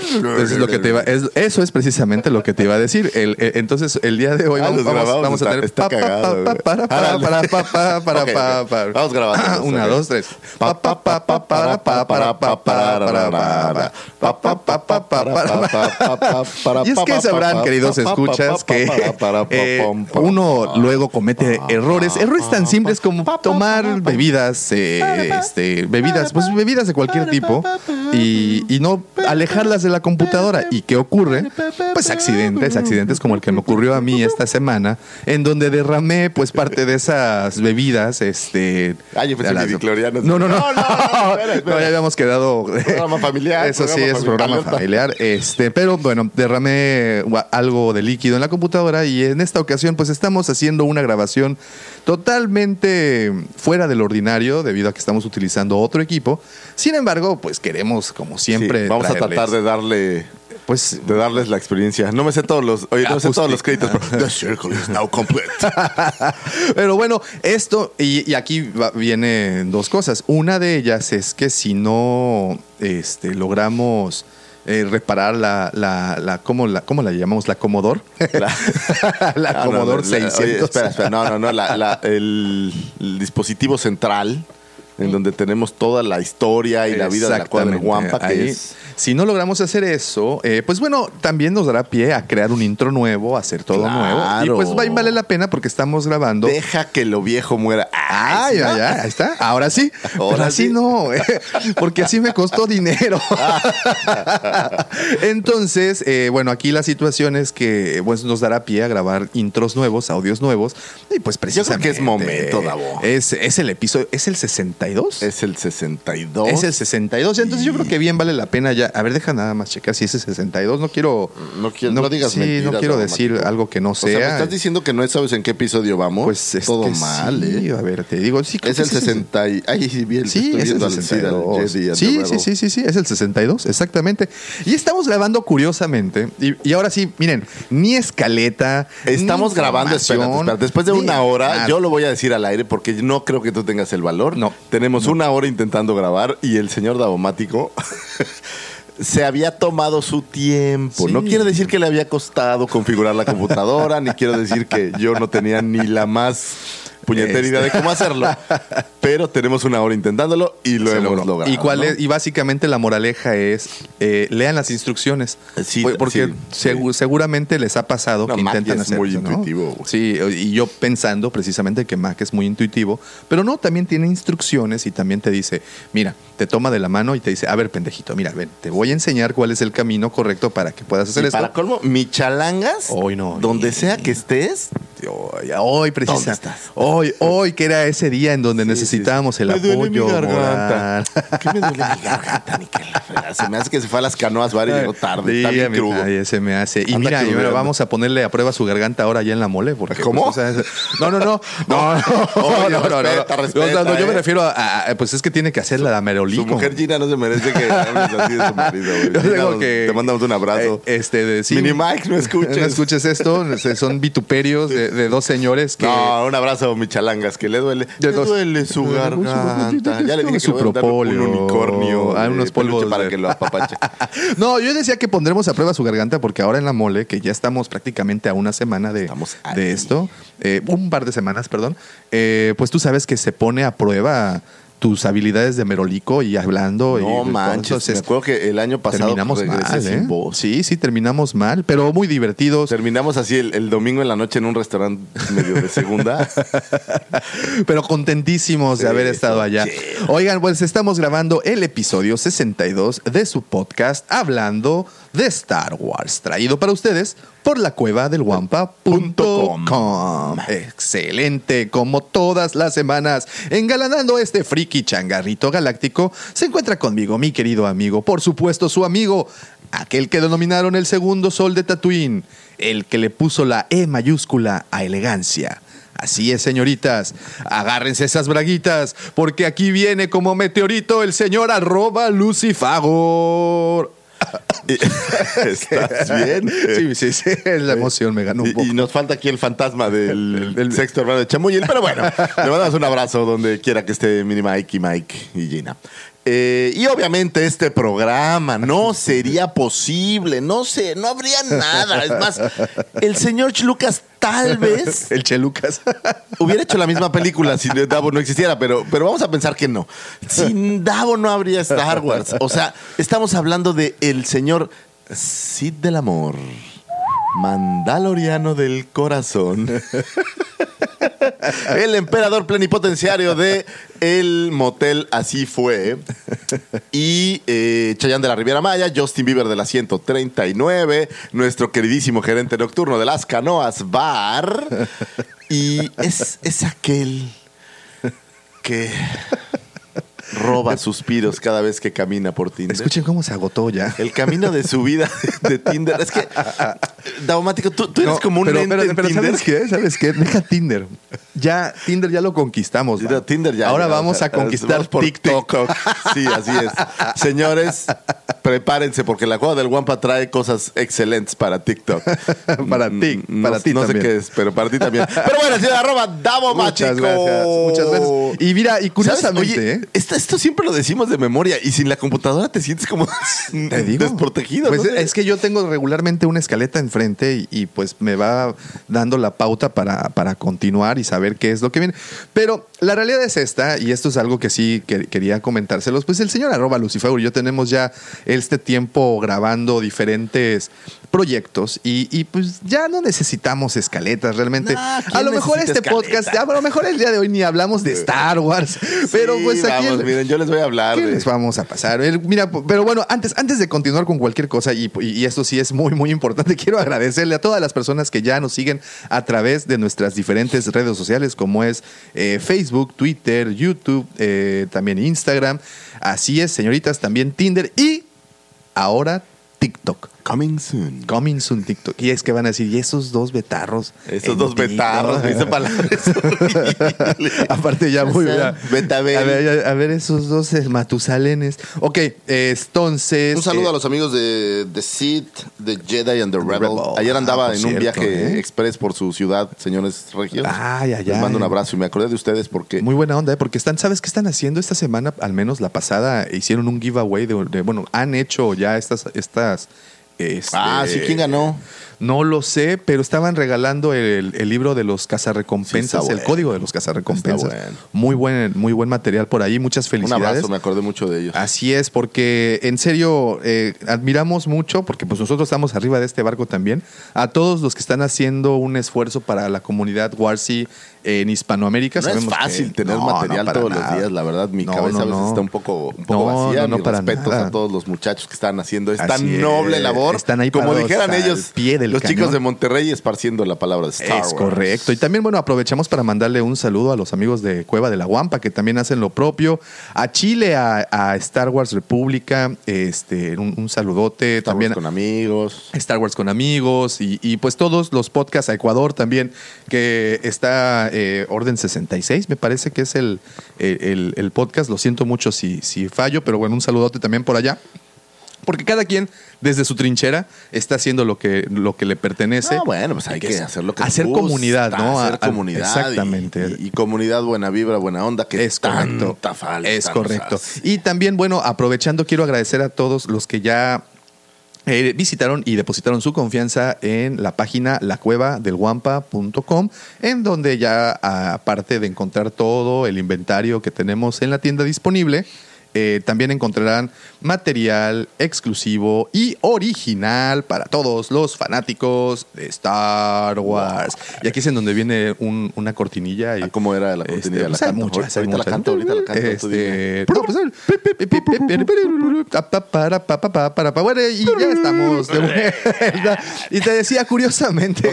Eso es lo que te iba, es- eso es precisamente lo que te iba a decir. El- eh, entonces, el día de hoy Ah, vamos, vamos- vamos a tener. Vamos grabando. Una, dos, tres. Y es que sabrán, queridos escuchas, que eh, uno luego comete errores, errores tan simples como tomar bebidas, eh, este, bebidas, pues bebidas de cualquier tipo y, y no alejarlas de la computadora. ¿Y qué ocurre? Pues accidentes, accidentes como el que me ocurrió a mí esta semana, en donde derramé pues parte de esas bebidas, este... Ah, yo pensé las-. No, no, no. No, no, no, espera, espera. No, ya habíamos quedado... Programa familiar, Eso sí, es programa familiar. Este, pero bueno, derramé algo de líquido en la computadora y en esta ocasión pues estamos haciendo una grabación totalmente fuera del ordinario debido a que estamos utilizando otro equipo. Sin embargo, pues queremos como siempre Sí, vamos a tratar de darle pues de darles la experiencia. No me sé todos los, oye, no me sé todos los créditos, pero The Circle is now complete. Pero bueno, esto, y, y aquí va- vienen dos cosas. Una de ellas es que si no este, logramos eh, reparar la, la, la, ¿cómo la, cómo la llamamos? La Commodore. La, Ah, no, Commodore no, la- 600. oye, espera, espera, no, no, no, la- la- el, el dispositivo central en donde tenemos toda la historia y la vida de la cuadra del Exactamente. Guampa, que Ahí, es Si no logramos hacer eso, eh, pues bueno, también nos dará pie a crear un intro nuevo, a hacer todo Claro. nuevo. Y pues va- vale la pena porque estamos grabando. deja que lo viejo muera. Ay, sí, ay, ¿no? ay, ahí está. Ahora sí. Ahora Pero así sí. no, eh, porque así me costó dinero. Entonces, eh, bueno, aquí la situación es que pues, nos dará pie a grabar intros nuevos, audios nuevos. Y pues Yo creo precisamente. que es momento, Davo. Es, es el episodio, ¿es el 62? Es el 62. Es el 62. Entonces yo creo que bien vale la pena ya. A ver, deja nada más checar si es el 62. No quiero. No quiero- no digas Sí, mentiras, no quiero decir algo que no O sea, sea. ¿me estás diciendo que no sabes en qué episodio vamos? pues es todo que mal, sí. ¿eh? A ver, te digo. Sí, Es el sí 60 y... Ay, sí, bien. Sí, es el viendo al Cid, al 62. Jedi, al Sí, sí, sí, sí, sí, es el 62, exactamente. Y estamos grabando curiosamente. Y, y ahora sí, miren, ni escaleta. Estamos ni grabando, espérate, espérate. Después de una hora, nada. yo lo voy a decir al aire porque no creo que tú tengas el valor. No. Tenemos una hora intentando grabar y el señor Davomático se había tomado su tiempo. Sí. No quiere decir que le había costado configurar la computadora, ni quiero decir que yo no tenía ni la más puñetera Este. idea de cómo hacerlo. Pero tenemos una hora intentándolo y lo Se hemos logró. logrado. ¿Y, cuál ¿no? es- y básicamente la moraleja es, eh, lean las instrucciones. Sí, Porque sí, seguramente les ha pasado No, que Mac intentan es hacer muy intuitivo. Sí, y yo pensando precisamente que Mac es muy intuitivo, pero no, también tiene instrucciones y también te dice, mira, te toma de la mano y te dice, a ver, pendejito, mira, ven, te voy a enseñar cuál es el camino correcto para que puedas hacer Y esto. para colmo, michalangas, Hoy no. donde sea que estés, Hoy, precisa. ¿Dónde estás? Hoy, hoy, que era ese día en donde Sí, necesitábamos sí, el sí. Me duele apoyo mi garganta. moral. ¿Qué me duele mi garganta, fregada? Se me hace que se fue a las canoas bar y llegó tarde. Está bien crudo. ay, se me hace. Y Anda mira, y ahora vamos a ponerle a prueba su garganta ahora ya en la mole. Porque, ¿Cómo? pues, o sea, no, no, no. No, no, no, no, respeta, No, respeta, no, yo me ¿eh? refiero a, a- Pues es que tiene que hacer la de Merolico. Su mujer Gina no se merece que hables así de su marido. Yo Gina, que- Te mandamos un abrazo. Eh, este, de, Mini Mike, no escuches. No escuches esto. Son vituperios de, de dos señores que. No, un abrazo, michalangas, que le duele. Le dos- duele su garganta. Ya le dije que su le voy a dar un unicornio. Ah, de unos polvos para que lo apapache. No, yo decía que pondremos a prueba su garganta porque ahora en la mole, que ya estamos prácticamente a una semana de, de esto, eh, un par de semanas, perdón, eh, pues tú sabes que se pone a prueba tus habilidades de merolico y hablando. y No todo manches, me acuerdo que el año pasado terminamos mal, sin ¿eh? voz. Sí, sí, terminamos mal, pero muy divertidos. Terminamos así el, el domingo en la noche en un restaurante medio de segunda. pero contentísimos de Sí, haber estado allá. Oigan, pues estamos grabando el episodio 62 de su podcast hablando de Star Wars, traído para ustedes por la cueva del guampa.com. Excelente, como todas las semanas, engalanando este friki changarrito galáctico, se encuentra conmigo mi querido amigo, por supuesto su amigo, aquel que denominaron el segundo sol de Tatooine, el que le puso la E mayúscula a elegancia. Así es, señoritas. Agárrense esas braguitas, porque aquí viene como meteorito el señor arroba Lucifagor. ¿Estás bien? Sí, sí, sí. La emoción me ganó un poco. Y, y nos falta aquí el fantasma del El- sexto hermano de Chamuyel. Pero bueno, le mandamos un abrazo donde quiera que esté Mini Mike y Mike y Gina. Eh, y obviamente este programa no sería posible, no sé, no habría nada. Es más, el señor Lucas tal vez El Chelucas. hubiera hecho la misma película si Davo no existiera, pero, pero vamos a pensar que no. Sin Davo no habría Star Wars. O sea, estamos hablando de el señor Cid del Amor, Mandaloriano del Corazón. El emperador plenipotenciario de el motel Así Fue. Y eh, Chayán de la Riviera Maya, Justin Bieber de la 139, nuestro queridísimo gerente nocturno de las Canoas Bar. Y es, es aquel que roba suspiros cada vez que camina por Tinder. Escuchen cómo se agotó ya. El camino de su vida de Tinder. Es que, Daumático, tú, tú eres No, como un pero, ente pero- en pero Tinder. ¿sabes qué? ¿Sabes qué? Deja Tinder. Ya, Tinder ya lo conquistamos. Tinder ya. Ahora ya, vamos o sea, a conquistar por TikTok. Sí, así es. Señores, prepárense porque la cueva del Wampa trae cosas excelentes para TikTok. Para Mm, ti, no, para ti No también. sé qué es, pero para ti también. Pero bueno, señor arroba Davo Muchas gracias, muchas gracias. Y mira, y curiosamente, Oye, ¿eh? esto, esto siempre lo decimos de memoria y sin la computadora te sientes como Te digo. desprotegido. Pues ¿no? es que yo tengo regularmente una escaleta enfrente y, y, pues me va dando la pauta para, para continuar y saber qué es lo que viene. Pero la realidad es esta, y esto es algo que sí que- quería comentárselos, pues el señor arroba Lucifer y yo tenemos ya este tiempo grabando diferentes proyectos y, y, pues ya no necesitamos escaletas realmente. Nah, ¿quién a lo mejor este podcast, a lo mejor el día de hoy ni hablamos de Star Wars, pero pues aquí... vamos, el- miren, yo les voy a hablar ¿Qué de les vamos a pasar? El- Mira, pero bueno, antes, antes de continuar con cualquier cosa, y, y esto sí es muy, muy importante, quiero agradecerle a todas las personas que ya nos siguen a través de nuestras diferentes redes sociales, como es eh, Facebook, Twitter, YouTube, eh, también Instagram. Así es, señoritas, también Tinder y ahora TikTok. Coming soon. Coming soon TikTok. Y es que van a decir, ¿y esos dos betarros? Esos dos TikTok?" betarros, me palabras. Aparte ya muy bien. Betabel. A ver, a ver esos dos eh, matusalenes. Ok, entonces... Un saludo eh, a los amigos de The Sith, The Jedi and the Rebel. Rebel. Ayer andaba Ah, en un viaje ¿eh? express por su ciudad, señores regios. Ay, ay, Les ay. mando un abrazo y me acordé de ustedes porque Muy buena onda, ¿eh? porque están, ¿sabes qué están haciendo esta semana? Al menos la pasada hicieron un giveaway de, de- bueno, han hecho ya estas, estas. Este, Ah, sí, ¿quién ganó? No lo sé, pero estaban regalando el, el libro de los cazarrecompensas, Sí, el código de los cazarrecompensas. Bueno. Muy buen, muy buen material por ahí, muchas Un felicidades. abrazo, me acordé mucho de ellos. Así es, porque en serio eh, admiramos mucho, porque pues nosotros estamos arriba de este barco también, a todos los que están haciendo un esfuerzo para la comunidad Warsi en Hispanoamérica. No es Sabemos fácil que- tener no, material todos nada. los días, la verdad. Mi No, cabeza a veces está un poco, un poco No, vacía. no, para respetos nada. a todos los muchachos que están haciendo esta Así noble es. labor. Están ahí Como dijeran ellos, pie del los cañón. chicos de Monterrey esparciendo la palabra de Star Es Wars. correcto. Y también, bueno, aprovechamos para mandarle un saludo a los amigos de Cueva de la Guampa, que también hacen lo propio. A Chile, a, a Star Wars República, este, un, un saludote. Star también Wars con amigos. Star Wars con amigos y, y, pues todos los podcasts a Ecuador también, que está eh, Orden 66, me parece que es el, el, podcast. Lo siento mucho si, si fallo, pero bueno, un saludote también por allá. Porque cada quien, desde su trinchera, está haciendo lo que, lo que le pertenece. Bueno, pues hay que hacer lo que hacer gusta, comunidad, ¿no? Hacer A- comunidad. exactamente. Y, y comunidad buena vibra, buena onda, que Es correcto. tanta falta Es correcto. hace. Y también, bueno, aprovechando, quiero agradecer a todos los que ya eh, visitaron y depositaron su confianza en la página lacuevadelguampa.com, en donde ya, aparte de encontrar todo el inventario que tenemos en la tienda disponible, eh, también encontrarán material exclusivo y original para todos los fanáticos de Star Wars. Y aquí es en donde viene un- una cortinilla. Y, Ah, ¿Cómo era la este, cortinilla? pues La muchas, Ahorita la canto, ahorita la canto, Este, pues. Bueno, y ya estamos de vuelta. Y te decía, curiosamente,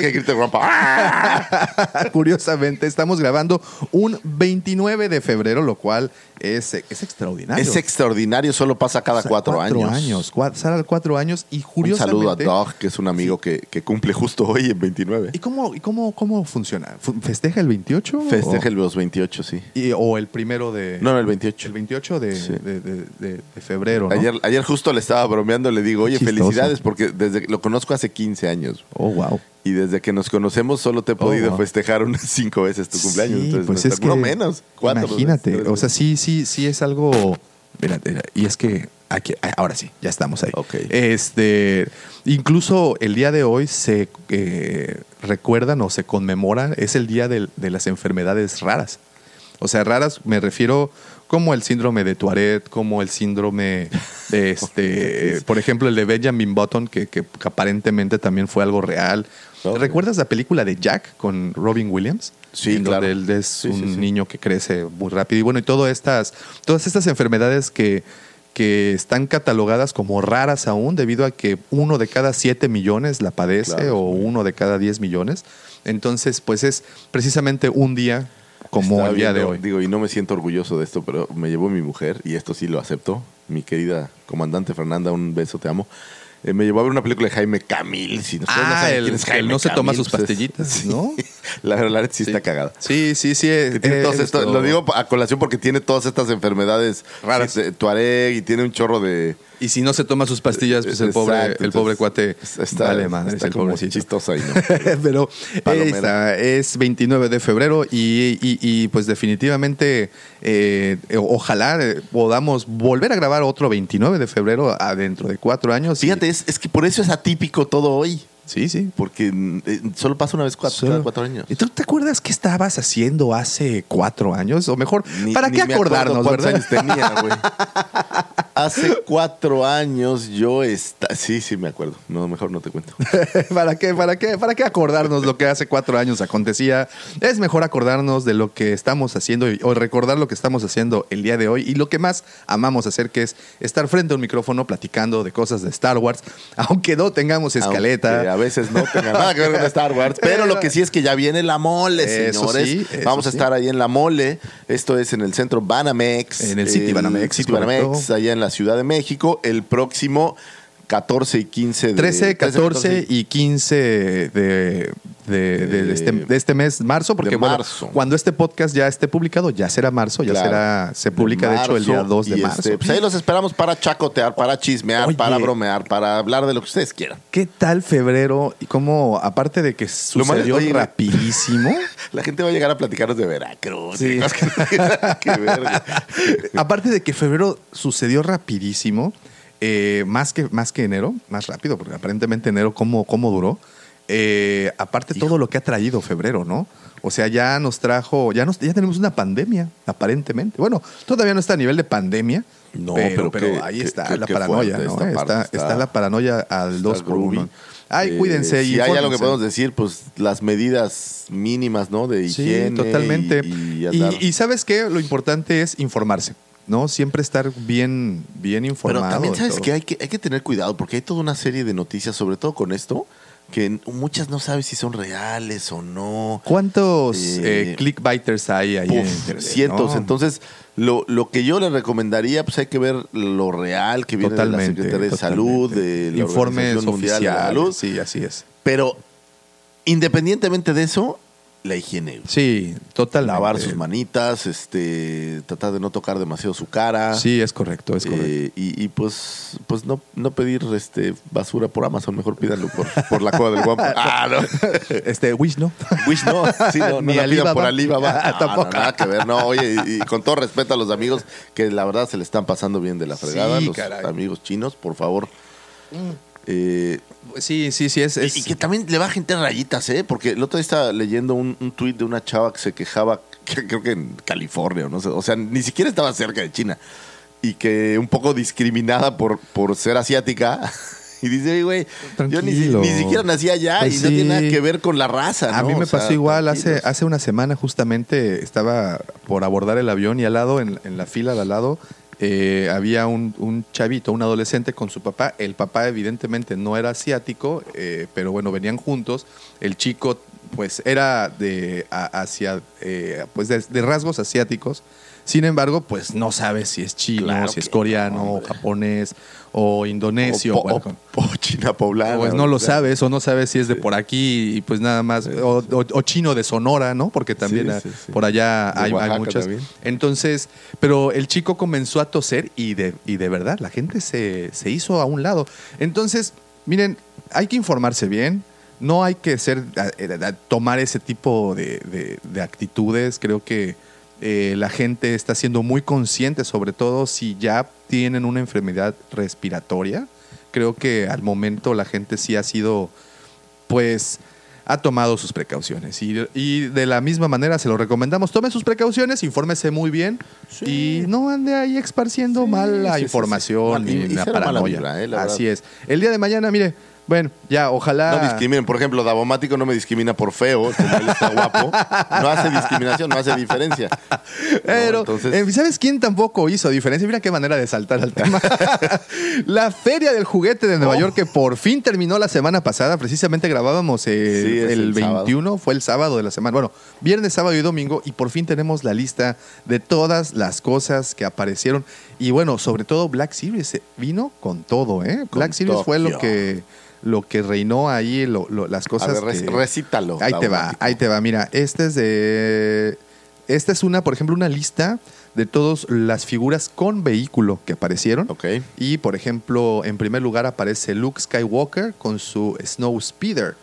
curiosamente, estamos grabando un 29 de febrero, lo cual es, es extraordinario. Es extraordinario, solo pasa cada O sea, cuatro, años. años. cua- Sale cuatro años y Un curiosamente... saludo a Doug, que es un amigo que, que cumple justo hoy en 29. ¿Y cómo, y cómo, cómo funciona? Fu- ¿Festeja el 28? Festeja o, los 28, sí. y- o el primero de... No, no, el 28. El 28 de, Sí. de, de- febrero, ¿no? Ayer, ayer justo le estaba bromeando, le digo, oye, Chistoso. felicidades, porque desde lo conozco hace 15 años. Oh, wow. Y desde que nos conocemos solo te he Oh, podido wow. festejar unas cinco veces tu cumpleaños. Sí, Entonces, pues no es no que menos. Cuatro. Imagínate, o sea, sí, sí, sí es algo Mira, mira, y es que aquí, ah, ahora sí, ya estamos ahí. Ok. Este, incluso el día de hoy se eh, recuerdan o se conmemoran, es el día de las enfermedades raras. O sea, raras me refiero como el síndrome de Tourette, como el síndrome, de este, por ejemplo, el de Benjamin Button, que, que aparentemente también fue algo real. ¿Recuerdas la película de Jack con Robin Williams? Sí, claro. Donde él es Sí, un sí, sí. niño que crece muy rápido. Y bueno, y todas estas, todas estas enfermedades que, que están catalogadas como raras aún debido a que uno de cada siete millones la padece Claro. o uno de cada diez millones. Entonces, pues es precisamente un día como Estaba el día de hoy. Digo, y no me siento orgulloso de esto, pero me llevó mi mujer, y esto sí lo acepto, mi querida comandante Fernanda, un beso, te amo. Eh, me llevó a ver una película de Jaime Camil. Si ustedes Ah, saben el quién es Jaime no se toma sus pues es- pastillitas, sí. ¿no? La verdad, sí, Sí. está cagada. Sí, sí, sí. tiene visto- lo digo a colación porque tiene todas estas enfermedades Raras. de Tuareg y tiene un chorro de. Y si no se toma sus pastillas, pues el pobre, Exacto, el pobre cuate está, vale está el como chistosa y no. Pero esta es 29 de febrero y, y- y, pues definitivamente eh, eh, ojalá eh, podamos volver a grabar otro 29 de febrero a dentro de cuatro años. y- Fíjate, es, es que por eso es atípico todo hoy. Sí, sí. Porque eh, solo pasa una vez cuatro, Solo- cada cuatro años. ¿Y tú te acuerdas qué estabas haciendo hace cuatro años? O mejor, Ni- ¿para ni qué me acuerdo acordarnos, cuántos verdad? años tenía, güey. Hace cuatro años yo está, sí, sí me acuerdo. No, mejor no te cuento. ¿Para qué, para, qué, ¿Para qué acordarnos lo que hace cuatro años acontecía? Es mejor acordarnos de lo que estamos haciendo y- o recordar lo que estamos haciendo el día de hoy y lo que más amamos hacer, que es estar frente a un micrófono platicando de cosas de Star Wars, aunque no tengamos escaleta. Aunque a veces no tenga nada que ver con Star Wars. Pero lo que sí es que ya viene la mole, Eso señores. sí, Vamos a estar ahí en la mole. Esto es en el centro Banamex. En el City Banamex, City. Banamex, allá en la Ciudad de México. El próximo 14 y 15 de 13, 14 y 15 de, de- de- este, de este mes, marzo, porque de bueno, marzo. cuando este podcast ya esté publicado, ya será marzo, ya Claro. será, se publica de, hecho el día 2 de marzo. este, pues ahí los esperamos para chacotear, para chismear, Oye. para bromear, para hablar de lo que ustedes quieran. ¿Qué tal febrero? Y cómo, aparte de que sucedió oye, rapidísimo, La gente va a llegar a platicarnos de Veracruz. Sí. que aparte de que febrero sucedió rapidísimo, eh, más, que, más que enero, más rápido, porque aparentemente enero, ¿cómo, cómo duró? Eh, aparte todo lo que ha traído febrero, ¿no? O sea, ya nos trajo, ya, nos, ya tenemos una pandemia, aparentemente. Bueno, todavía no está a nivel de pandemia, No, pero, pero pero ahí está la paranoia, ¿no? Está, parte, está, está- la paranoia al Está 2 por groovy. 1. Ay, Eh, cuídense. y Si hay algo que podemos decir, pues las medidas mínimas, ¿no? De higiene. Sí, totalmente. Y, y Y, y sabes qué, lo importante es informarse, ¿no? Siempre estar bien, bien Pero informado. también de sabes todo. que hay, que hay que tener cuidado porque hay toda una serie de noticias, sobre todo con esto, que muchas no sabes si son reales o no. ¿Cuántos Eh, eh, clickbaiters hay ahí en Uf, Internet, cientos. no? Entonces, lo, lo que yo le recomendaría, pues hay que ver lo real que viene de la totalmente. Secretaría de totalmente. Salud, de la Informes Organización Mundial de la. Salud. Sí, así es. Pero independientemente de eso, la higiene. Sí, totalmente. Lavar sus manitas, este, tratar de no tocar demasiado su cara. Sí, es correcto, es correcto. Eh, y, y, pues, pues no, no pedir este basura por Amazon, mejor pídanlo por, por la coda del guapo. ah, no. este, Wish, ¿no? Wish no, sí, no, no Ni la pidan por Alibaba. Ah, No, tampoco. no, nada que ver, no, oye, y, y con todo respeto a los amigos que la verdad se le están pasando bien de la fregada, Sí, los caray. Mm. amigos chinos, por favor. Eh, Sí, sí, sí, es... y- es- y, que también le va gente rayitas, ¿eh? Porque el otro día estaba leyendo un, un tuit de una chava que se quejaba, que creo que en California, o no sé, o sea, ni siquiera estaba cerca de China. Y que un poco discriminada por, por ser asiática. Y dice, "Oye, güey, yo ni, ni siquiera nací allá Pues y no tiene sí. nada que ver con la raza. A ¿no? mí me O sea, pasó igual, hace, hace una semana justamente estaba por abordar el avión y al lado, en, en la fila de al lado, eh, había un, un chavito, un adolescente con su papá. El papá evidentemente no era asiático, eh, pero bueno, venían juntos. El chico pues era de a- hacia, eh, pues de, de rasgos asiáticos. Sin embargo, pues no sabes si es chino, Claro si es coreano, no, o japonés, o indonesio. o, bueno, po- o- o China poblana. pues no lo sabes o no sabes si es de por aquí y pues nada más o, o- o chino de Sonora, ¿no? Porque también Sí, sí, sí. por allá hay, también. Entonces, pero el chico comenzó a toser y de, y de verdad la gente se, se hizo a un lado. Entonces, miren, hay que informarse bien. No hay que ser tomar ese tipo de, de- de actitudes. Creo que Eh, la gente está siendo muy consciente, sobre todo si ya tienen una enfermedad respiratoria. Creo que al momento la gente sí ha sido, pues, ha tomado sus precauciones. Y, y de la misma manera se lo recomendamos. Tome sus precauciones, infórmese muy bien y no ande ahí esparciendo Sí, mala sí, información sí. y, la paranoia. vibra, eh, la Así verdad. es. El día de mañana, mire, bueno, ya, ojalá. No discriminen. Por ejemplo, Davomático no me discrimina por feo, como él está guapo. No hace discriminación, no hace diferencia. Pero, No, entonces- eh, ¿sabes quién tampoco hizo diferencia? Mira qué manera de saltar al tema. la Feria del Juguete de Nueva Oh. York, que por fin terminó la semana pasada. Precisamente grabábamos el, Sí, es el el sábado. 21, fue el sábado de la semana. Bueno, viernes, sábado y domingo. Y por fin tenemos la lista de todas las cosas que aparecieron. Y bueno, sobre todo Black Series eh, vino con todo, ¿eh? Con Black Series fue lo que, lo que reinó ahí, lo- lo- las A cosas. ver, que- recítalo. Ahí te va, ahí te va. Mira, este es de. Esta es una, por ejemplo, una lista de todas las figuras con vehículo que aparecieron. Ok. Y, por ejemplo, en primer lugar aparece Luke Skywalker con su Snow Speeder.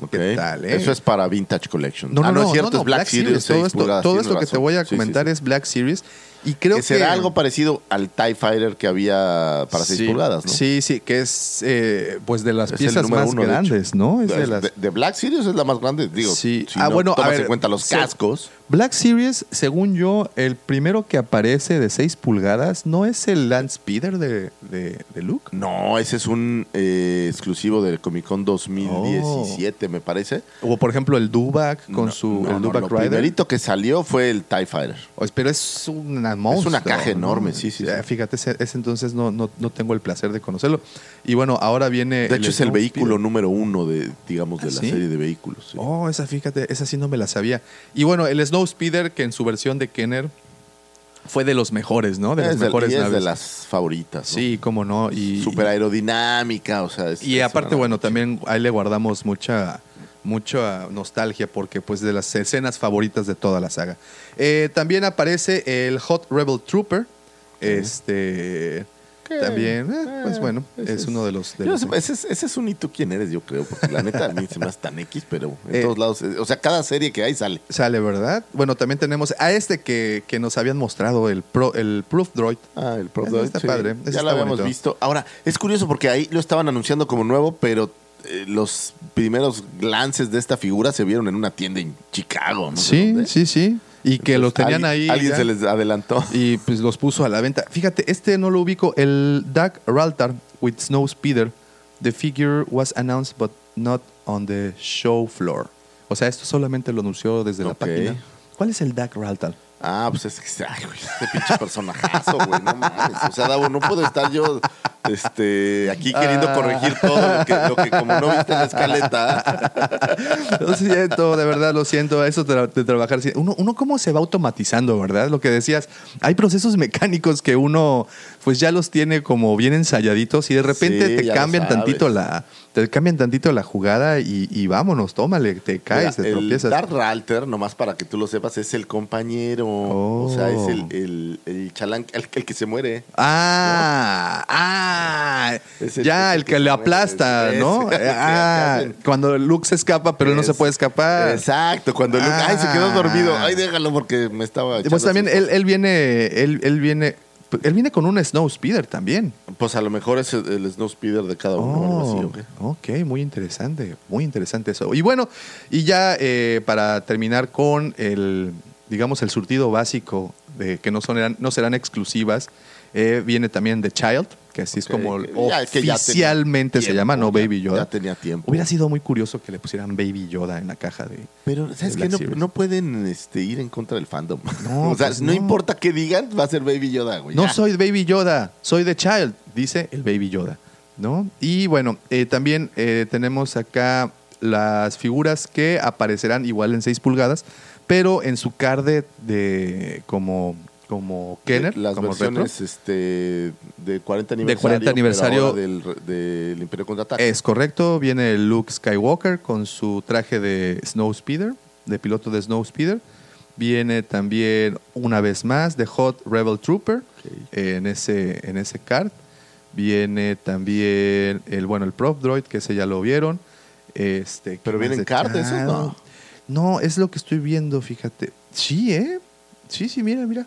ok. ¿Qué tal, eh? Eso es para Vintage Collection. No, no, ah, no, no, es cierto, no, no, es Black, Series. Todo 6 esto, todo que te voy a Sí, sí, comentar sí. es Black Series. Y creo que que. será algo parecido al TIE Fighter que había para 6 Sí, pulgadas, ¿no? Sí, sí, que es eh, pues de las Es piezas más uno, de grandes, hecho. ¿no? Es de De, las... de Black Series es la más grande, digo. Sí. Si Ah, no bueno, a tomas ver, en cuenta los cascos. Black Series, según yo, el primero que aparece de 6 pulgadas no es el Land Speeder de, de, de Luke. No, ese es un eh, exclusivo del Comic Con 2017, me parece. O por ejemplo el Dubak con No, su no, el no, Dubak Lo Rider. primerito que salió fue el TIE Fighter. Pero es una monstruo. una caja ¿no? enorme, sí, sí, sí. Eh, Fíjate, ese, ese entonces no, no, no tengo el placer de conocerlo. Y bueno, ahora viene. De hecho, es el vehículo Speeder. número uno de, digamos, de ¿Ah, la sí? serie de vehículos. sí. Oh, esa fíjate, esa sí no me la sabía. Y bueno, el Snow Speeder, que en su versión de Kenner fue de los mejores, ¿no? De las es, mejores y es de naves. las favoritas. ¿no? Sí, cómo no. Y, Súper aerodinámica, o sea. es- Y aparte, bueno, también ahí le guardamos mucha, mucha nostalgia porque pues de las escenas favoritas de toda la saga. Eh, también aparece el Hot Rebel Trooper. Este ¿Qué? también, eh, Eh, pues bueno, ese es uno de los. de Yo los- sé, ese, es, ese es un hito quién eres, yo creo, porque la neta a mí se me hace tan X, pero en Eh, todos lados, eh, o sea, cada serie que hay sale. Sale, ¿verdad? Bueno, también tenemos a este que, que nos habían mostrado, el, Pro, el Proof Droid. Ah, el Pro Ese Droid, está sí. padre, ese Ya lo habíamos bonito. visto. Ahora, es curioso porque ahí lo estaban anunciando como nuevo, pero eh, los primeros glances de esta figura se vieron en una tienda en Chicago, ¿no? sé Sí, dónde. sí, sí. Y que los tenían Alguien- ahí. Alguien ya. se les adelantó. y pues los puso a la venta. Fíjate, este no lo ubico. El Doug Raltar with Snow Speeder. The figure was announced but not on the show floor. O sea, esto solamente lo anunció desde la página. ¿Cuál es el Doug Raltar? Ah, pues es que, ay, güey, este pinche personajazo, güey, no mames. O sea, Davo, no puedo estar yo este, aquí queriendo Ah. corregir todo lo que, lo que como no viste en la escaleta. Lo siento, de verdad, lo siento. Eso de, trabajar. Uno, uno cómo se va automatizando, ¿verdad? Lo que decías. Hay procesos mecánicos que uno pues ya los tiene como bien ensayaditos y de repente Sí, te cambian tantito la te cambian tantito la jugada y, y vámonos, tómale, te caes, Mira, te el tropiezas. Darth Ralter, nomás para que tú lo sepas, es el compañero. O sea, es el, Oh. el, el chalán, el, el que se muere. Ah, ah, Es el- ya el que que le aplasta, es- ¿no? es Ah, hacen. cuando Luke se escapa, pero él no se puede escapar. Exacto, cuando Luke, ay, se quedó Ah. dormido. Ay, déjalo porque me estaba Pues también él, él viene, él, él viene, él viene con un Snow Speeder también. Pues a lo mejor es el, el Snow Speeder de cada uno. Oh, ok, muy interesante, muy interesante eso. Y bueno, y ya eh, para terminar con el, digamos, el surtido básico de que no, son, no serán exclusivas, eh, viene también The Child, que así es como ya- oficialmente se tiempo, llama, no Baby Yoda. Ya tenía tiempo. Hubiera sido muy curioso que le pusieran Baby Yoda en la caja de... Pero, ¿sabes qué? No, no pueden este, ir en contra del fandom. No, o sea, pues no. no. importa qué digan, va a ser Baby Yoda, güey. No Ya. soy Baby Yoda, soy The Child, dice el Baby Yoda. ¿no? Y bueno, eh, también eh, tenemos acá las figuras que aparecerán igual en 6 pulgadas, pero en su card de, de como, como Kenner, Las como versiones este, de 40 aniversario. De 40 aniversario. del, del Imperio Contraataque. Es correcto, viene Luke Skywalker con su traje de Snow Speeder, de piloto de Snow Speeder. Viene también una vez más de Hot Rebel Trooper en ese en ese card. Viene también el bueno el Prop Droid que ese ya lo vieron. Este, ¿qué ¿Pero vienen card esos? No. No, es lo que estoy viendo, fíjate. Sí, ¿eh? Sí, sí, mira, mira.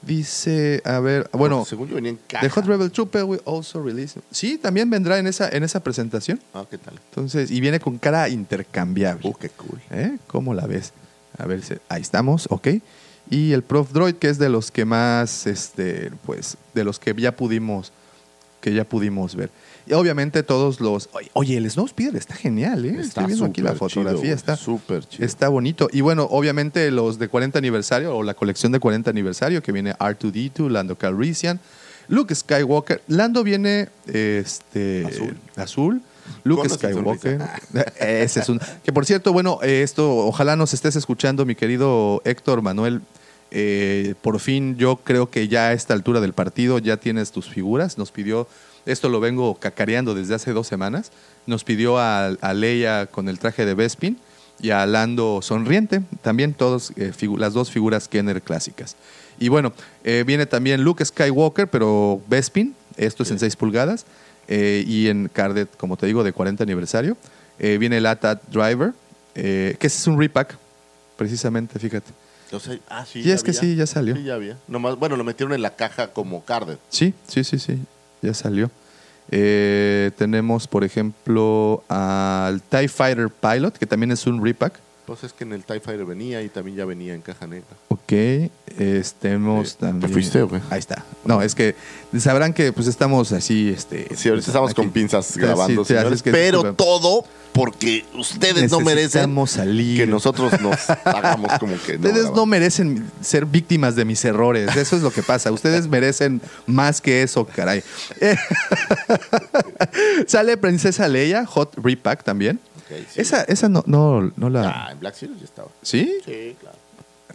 Dice, a ver, bueno, Porque según yo venía en caja. The Hot Rebel Trooper will also release. Sí, también vendrá en esa, en esa presentación. Ah, ¿qué tal? Entonces, y viene con cara intercambiable. Uh, qué cool. ¿Eh? ¿Cómo la ves? A ver, si- ahí estamos, ok. Y el Prof Droid, que es de los que más, este, pues, de los que ya pudimos, que ya pudimos ver. Y obviamente todos los. Oye, el Snowspeeder está genial, ¿eh? Estoy viendo aquí la chido, fotografía, está, Súper chido. está bonito. Y bueno, obviamente los de 40 aniversario o la colección de 40 aniversario que viene R2D2, Lando Calrissian, Luke Skywalker. Lando viene este Azul. azul. Luke Skywalker. Ese es un. Que por cierto, bueno, esto, ojalá nos estés escuchando, mi querido Héctor Manuel. Eh, por fin, yo creo que ya a esta altura del partido ya tienes tus figuras. Nos pidió, esto lo vengo cacareando desde hace dos semanas. Nos pidió a, a Leia con el traje de Bespin y a Lando sonriente. También todos, eh, las dos figuras Kenner clásicas. Y bueno, eh, viene también Luke Skywalker, pero Bespin. Esto es en 6 pulgadas. y en Cardet, como te digo, de 40 aniversario. Viene el ATAT Driver, que ese es un repack, precisamente, fíjate. O sea, ah, sí. Ya es que sí, ya salió. Sí, ya había. Nomás, bueno, lo metieron en la caja como Cardet. Sí, sí, sí, sí, ya salió. Eh, tenemos, por ejemplo, al TIE Fighter Pilot, que también es un repack. Pues es que en el TIE Fighter venía y también ya venía en caja negra. Ok, estemos Eh, también. ¿te fuiste o qué? Ahí está. No, es que sabrán que pues estamos así, este. Sí, ahorita estamos aquí. con pinzas Sí, grabando, sí, así señores, que pero todo porque ustedes no merecen salir. que nosotros nos hagamos como que no. Ustedes no merecen ser víctimas de mis errores. Eso es lo que pasa. Ustedes merecen más que eso, caray. Sale Princesa Leia, Hot Repack también. Sí. Esa, esa no, no, no la. Ah, en Black Series ya estaba. ¿Sí? Sí, claro.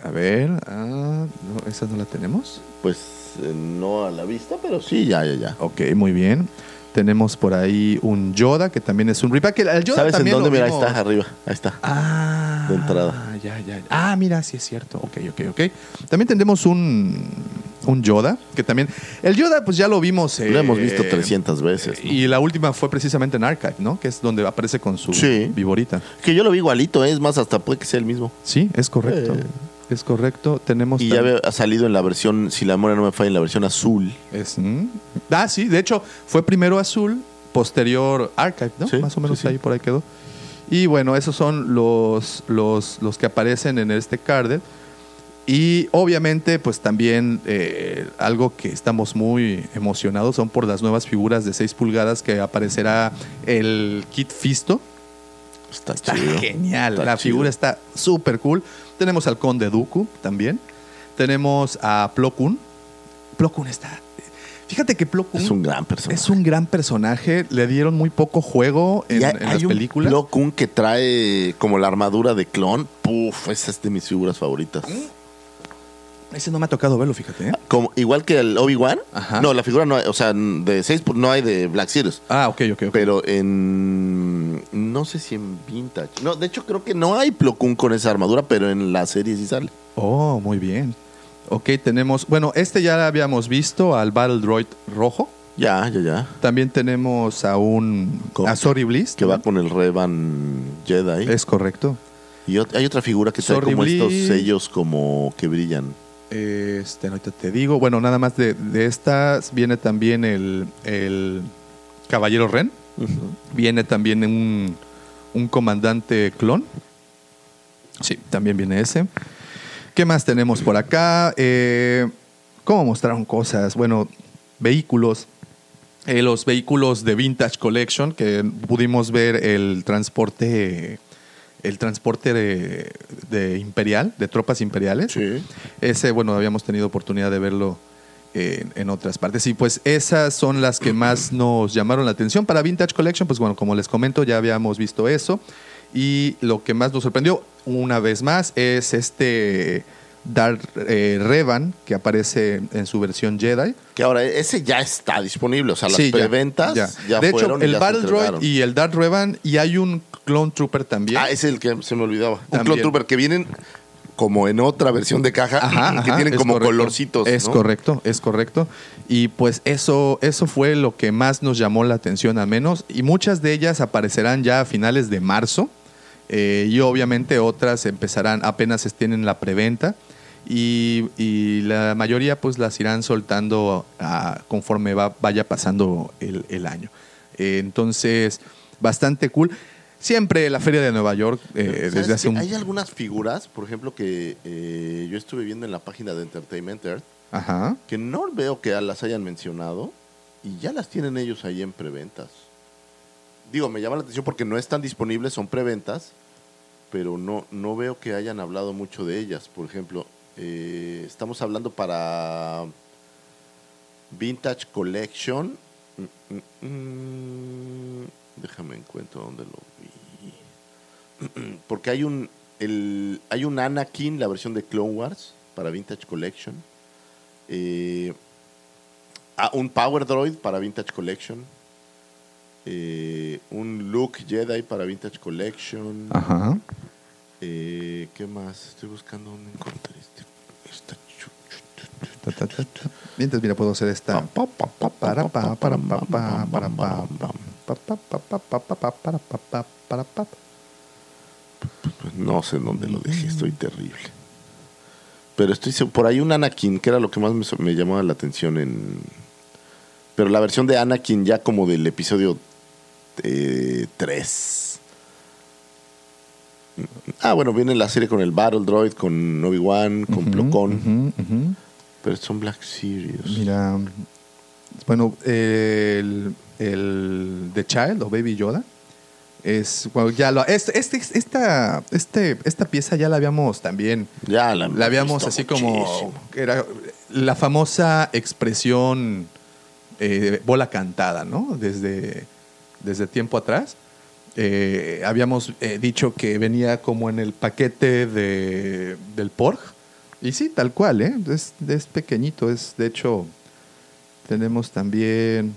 A ver. Ah, no, esa no la tenemos. Pues eh, no a la vista, pero sí, ya, ya, ya. Ok, muy bien. Tenemos por ahí un Yoda, que también es un repack. El- el Yoda ¿Sabes en dónde? Mira, ahí está, arriba. Ahí está. Ah, De entrada. Ya, ya, ya. Ah, mira, sí es cierto. Ok, ok, ok. También tenemos un, un Yoda, que también... El Yoda, pues ya lo vimos... Lo hemos eh, visto 300 veces. ¿no? Y la última fue precisamente en Archive, ¿no? Que es donde aparece con su Sí. viborita. Que yo lo vi igualito, ¿eh? es más, hasta puede que sea el mismo. Sí, es correcto. Eh. Es correcto. Tenemos... Y ya ha salido en la versión, si la memoria no me falla, en la versión azul. es- mm. Ah, sí. De hecho, fue primero azul, posterior Archive, ¿no? Sí, Más o menos sí, ahí por ahí quedó. Y bueno, esos son los, los, los que aparecen en este carded. Y obviamente, pues también eh, algo que estamos muy emocionados son por las nuevas figuras de 6 pulgadas que aparecerá el Kit Fisto. Está, Está chido. genial, Está la chido. figura está súper cool. Tenemos al Conde Dooku también. Tenemos a Plo Koon. Plo Koon está... Fíjate que Plo Koon Es un gran personaje. es un gran personaje. Le dieron muy poco juego en, Y hay, en hay las un películas. Plo Koon que trae como la armadura de clon. Puf, esa es de mis figuras favoritas. Ese no me ha tocado verlo, fíjate. ¿eh? Como, igual que el Obi-Wan. No, la figura no hay, o sea, de 6 no hay de Black Series. Ah, ok, ok, ok. Pero en. No sé si en Vintage. No, de hecho, creo que no hay Plo Koon con esa armadura, pero en la serie sí sale. Oh, muy bien. Ok, tenemos. Bueno, este ya lo habíamos visto, al Battle Droid rojo. Ya, ya, ya. También tenemos a un. Con- a Sorry Bliss. Que va con el Revan Jedi. Es correcto. Y hay otra figura que trae Sorry como estos sellos como que brillan. Este, ahorita te digo. Bueno, nada más de, de estas viene también el, el Caballero Ren. Viene también un, un comandante clon. Sí, también viene ese. ¿Qué más tenemos por acá? Eh, ¿Cómo mostraron cosas? Bueno, vehículos. Eh, los vehículos de Vintage Collection, que pudimos ver el transporte, el transporte de, de imperial, de tropas imperiales. Sí. Ese, bueno, habíamos tenido oportunidad de verlo en, en otras partes. Y pues esas son las que más nos llamaron la atención. Para Vintage Collection, pues bueno, como les comento, ya habíamos visto eso. Y lo que más nos sorprendió, una vez más, es este Darth eh, Revan, que aparece en su versión Jedi. Que ahora ese ya está disponible. O sea, las Sí, ya, preventas ya, de fueron hecho, el Battle Droid y el Darth Revan, y hay un Clone Trooper también. Ah, es el que se me olvidaba. Un. Clone Trooper que vienen como en otra versión de caja Ajá, que ajá, tienen como correcto. colorcitos. Es ¿no? correcto, es correcto. Y pues eso, eso fue lo que más nos llamó la atención, al menos. Y muchas de ellas aparecerán ya a finales de marzo. eh, y obviamente otras empezarán, apenas estén en la preventa. y, y la mayoría pues las irán soltando conforme va- vaya pasando el, el año. Eh, entonces, bastante cool. Siempre la Feria de Nueva York, eh, ¿Sabes desde hace un... Hay algunas figuras, por ejemplo, que eh, yo estuve viendo en la página de Entertainment Earth, Ajá. que no veo que las hayan mencionado y ya las tienen ellos ahí en preventas. Digo, me llama la atención porque no están disponibles, son preventas, pero no, no veo que hayan hablado mucho de ellas. Por ejemplo, eh, estamos hablando para Vintage Collection. Mm, mm, mm, déjame encuentro dónde lo. Porque hay un, el, hay un Anakin, la versión de Clone Wars, para Vintage Collection. Eh, ah, un Power Droid para Vintage Collection. Eh, un Luke Jedi para Vintage Collection. Ajá. Eh, ¿Qué más? Estoy buscando dónde encontré este. esta. Mientras, mira, puedo hacer esta. No sé dónde lo dejé, estoy terrible. Pero estoy por ahí un Anakin, que era lo que más me, me llamaba la atención en... Pero la versión de Anakin ya como del episodio 3. Ah, bueno, viene la serie con el Battle Droid, con Obi-Wan, con Plo Koon, Ujú, ujú. pero son Black Series. Mira, bueno, el, el The Child o Baby Yoda es, ya lo, este, este, esta, este, esta pieza ya la habíamos también, Ya la, la habíamos así como, era la famosa expresión eh, bola cantada, ¿no? Desde, desde tiempo atrás. Eh, habíamos eh, dicho que venía como en el paquete de, del Porg. Y sí, tal cual, ¿eh? Es, es pequeñito, es de hecho tenemos también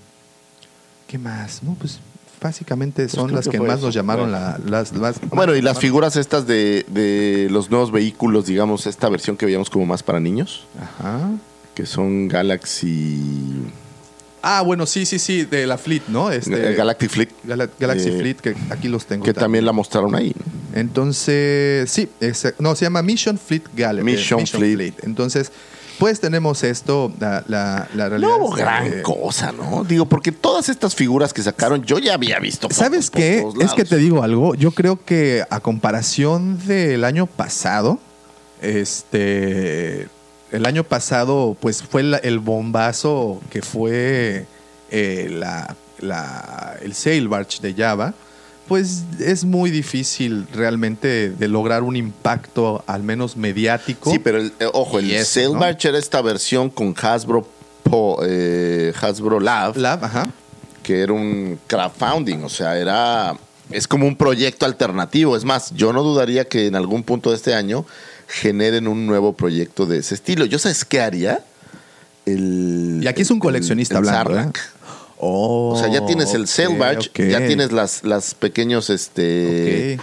¿qué más? No, pues básicamente son creo las que más eso. nos llamaron la- las, las Bueno, y las figuras estas de, de los nuevos vehículos, digamos, esta versión que veíamos como más para niños, Ajá. que son Galaxy... Ah, bueno, sí, sí, sí, de la Fleet, ¿no? Este, eh, Galactic Fleet, Gala- Galaxy eh, Fleet, que aquí los tengo. que también la mostraron ahí. Entonces, sí, es- no, se llama Mission Fleet Galaxy. Mission Fleet. Entonces, pues tenemos esto, la, la, la realidad. No hubo que- gran cosa, ¿no? Digo, porque todas estas figuras que sacaron, yo ya había visto. ¿Sabes por qué? Es que te digo algo. Yo creo que a comparación del año pasado, este, el año pasado, pues fue la- el bombazo que fue eh, la, la- el Sail Barge de Java. Pues es muy difícil realmente de lograr un impacto, al menos mediático. Sí, pero el- eh, ojo, el Y eso, Sailbarge era esta versión con Hasbro, Po- eh, Hasbro Lab, Lab, ajá. que era un crowdfunding, o sea, era es como un proyecto alternativo. Es más, yo no dudaría que en algún punto de este año generen un nuevo proyecto de ese estilo. ¿Yo sabes qué haría? El, Y aquí es un el- coleccionista el hablando. ¿eh? Oh, O sea, ya tienes el ok, Sailbarge, ok. ya tienes las, las pequeños, este,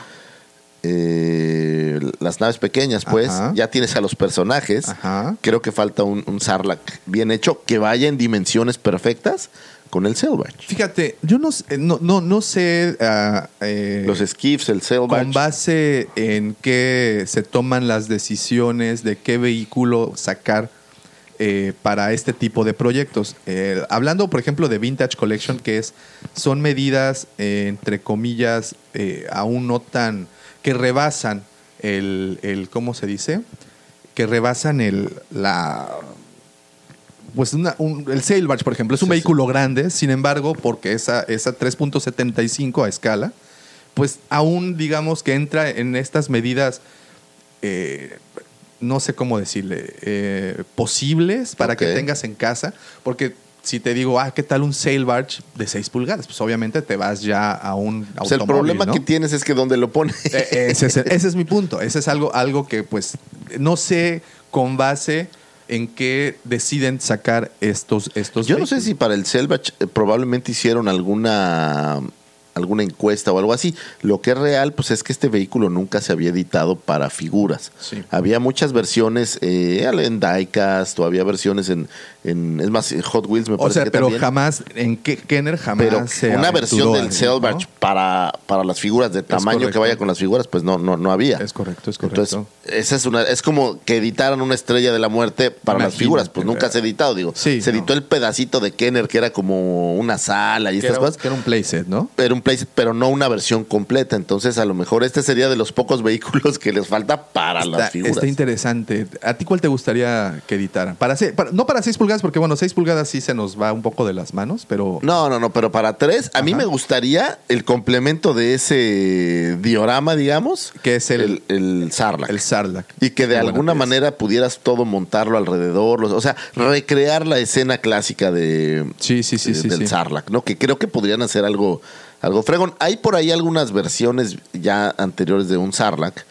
eh, las naves pequeñas, pues, Ajá. ya tienes a los personajes. Ajá. Creo que falta un, un Sarlacc bien hecho que vaya en dimensiones perfectas con el Sailbarge. Fíjate, yo no, sé- no, no, no sé ah, eh, Los skiffs, el Sailbarge. con base en qué se toman las decisiones de qué vehículo sacar eh, para este tipo de proyectos. Eh, hablando, por ejemplo, de Vintage Collection, que es, son medidas, eh, entre comillas, aún no tan, que rebasan el, el, ¿cómo se dice? Que rebasan el, la, pues una- un- el Sailbarge, por ejemplo, es un Sí, vehículo grande, sin embargo, porque esa, esa 3.75 a escala, pues aún digamos que entra en estas medidas, eh, no sé cómo decirle, eh, posibles para que tengas en casa, porque si te digo, ah, ¿qué tal un Sailbarge de 6 pulgadas? Pues obviamente te vas ya a un O sea, el problema ¿no? que tienes es que donde lo pones. Eh, ese, es, ese es mi punto. Ese es algo, algo que, pues, no sé con base en qué deciden sacar estos, estos Yo no sé si para el Sailbarge eh, probablemente hicieron alguna alguna encuesta o algo así. Lo que es real, pues es que este vehículo nunca se había editado para figuras. Sí. Había muchas versiones eh, en diecast o había versiones en, en- es más, Hot Wheels me O parece sea, que pero también. jamás, en Kenner jamás Pero se una versión del ¿no? para, para las figuras de tamaño que vaya con las figuras, pues no, no, no había. Es correcto, es correcto. Entonces, esa es una, es como que editaran una estrella de la muerte para las figuras, pues nunca se ha editado, digo. Sí, se no. editó el pedacito de Kenner que era como una sala y que estas era, cosas. que era un playset, ¿no? Era un playset, pero no una versión completa. Entonces, a lo mejor este sería de los pocos vehículos que les falta para Está, las figuras. está interesante. ¿A ti cuál te gustaría que editaran? Para, no para 6 pulgadas, porque bueno, 6 pulgadas sí se nos va un poco de las manos, pero No, no, no, pero para tres, a mí me gustaría el complemento de ese diorama, digamos, que es el, el, el Sarlacc. el Sarlacc. Y que de Qué alguna manera pudieras todo montarlo alrededor, los- o sea, recrear la escena clásica de, Sí, sí, sí, de- sí. del sí. ¿no? Que creo que podrían hacer algo, algo fregón. Hay por ahí algunas versiones ya anteriores de un Sarlacc,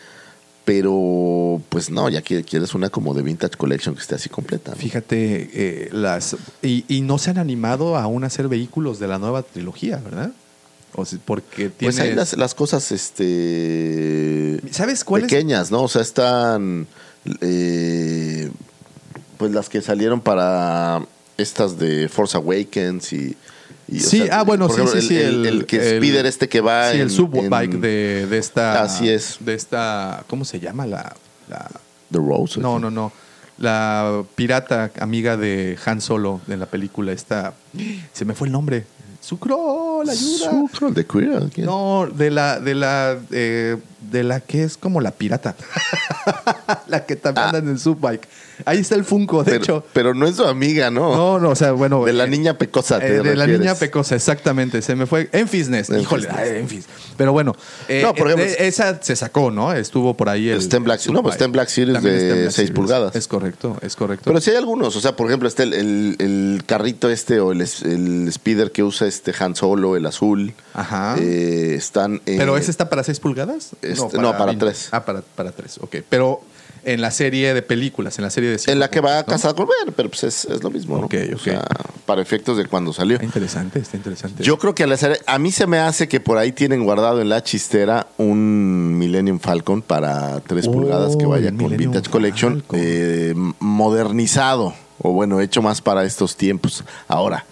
pero pues no, ya quieres una como de Vintage Collection que esté así completa. ¿no? Fíjate, eh, las y, y no se han animado aún a hacer vehículos de la nueva trilogía, ¿verdad? O sea, porque Pues tienes... hay las, las cosas este ¿Sabes cuál es? pequeñas, ¿no? O sea, están eh, pues las que salieron para estas de Force Awakens y, y, o Sí, sea, ah, bueno, sí, ejemplo, sí, sí, El, el- el que el- Speeder este que va Sí, en, el subbike en de, de esta... Así es. De esta... ¿Cómo se llama? La... la- The Rose. no, no, no. La pirata amiga de Han Solo en la película esta... Se me fue el nombre. Sucro, la ayuda. Sucro, de Queer. ¿quién? No, de la, de la, eh, de la que es como la pirata. la que también Ah. anda en el subbike. Ahí está el Funko, de pero, hecho. pero no es su amiga, ¿no? No, no, o sea, bueno. De la eh, niña pecosa, te eh, de la niña pecosa, exactamente. Se me fue. Enfis Nest. Enfis Híjole, ay, Enfis. Pero bueno. eh, No, por ejemplo, eh, esa se sacó, ¿no? Estuvo por ahí el. Está en Black- el no, pues está en Black Series También de en Black 6 Series. pulgadas. Es correcto, es correcto. Pero sí hay algunos, o sea, por ejemplo, está el, el- el carrito este o el, el speeder que usa este Han Solo, el azul. Ajá. Eh, están en- ¿Pero ese está para 6 pulgadas? Este, no, para vintage. tres. Ah, para, para 3, ok. Pero en la serie de películas, en la serie de cinco en la que va a ¿no? casar con pero pues es, es lo mismo, ¿no? Ok, O ok. sea, para efectos de cuando salió. Está interesante, está interesante. Yo creo que a mí se me hace que por ahí tienen guardado en la chistera un Millennium Falcon para 3 Oh, pulgadas que vaya el con Vintage Collection eh, modernizado o bueno, hecho más para estos tiempos. Ahora,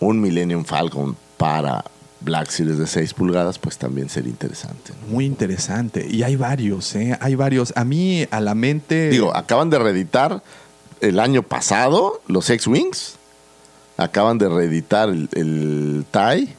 un Millennium Falcon para Black Series de 6 pulgadas, pues también sería interesante. ¿no? Muy interesante. Y hay varios, ¿eh? Hay varios. A mí, a la mente. Digo, acaban de reeditar el año pasado los X-Wings. Acaban de reeditar el, el TIE.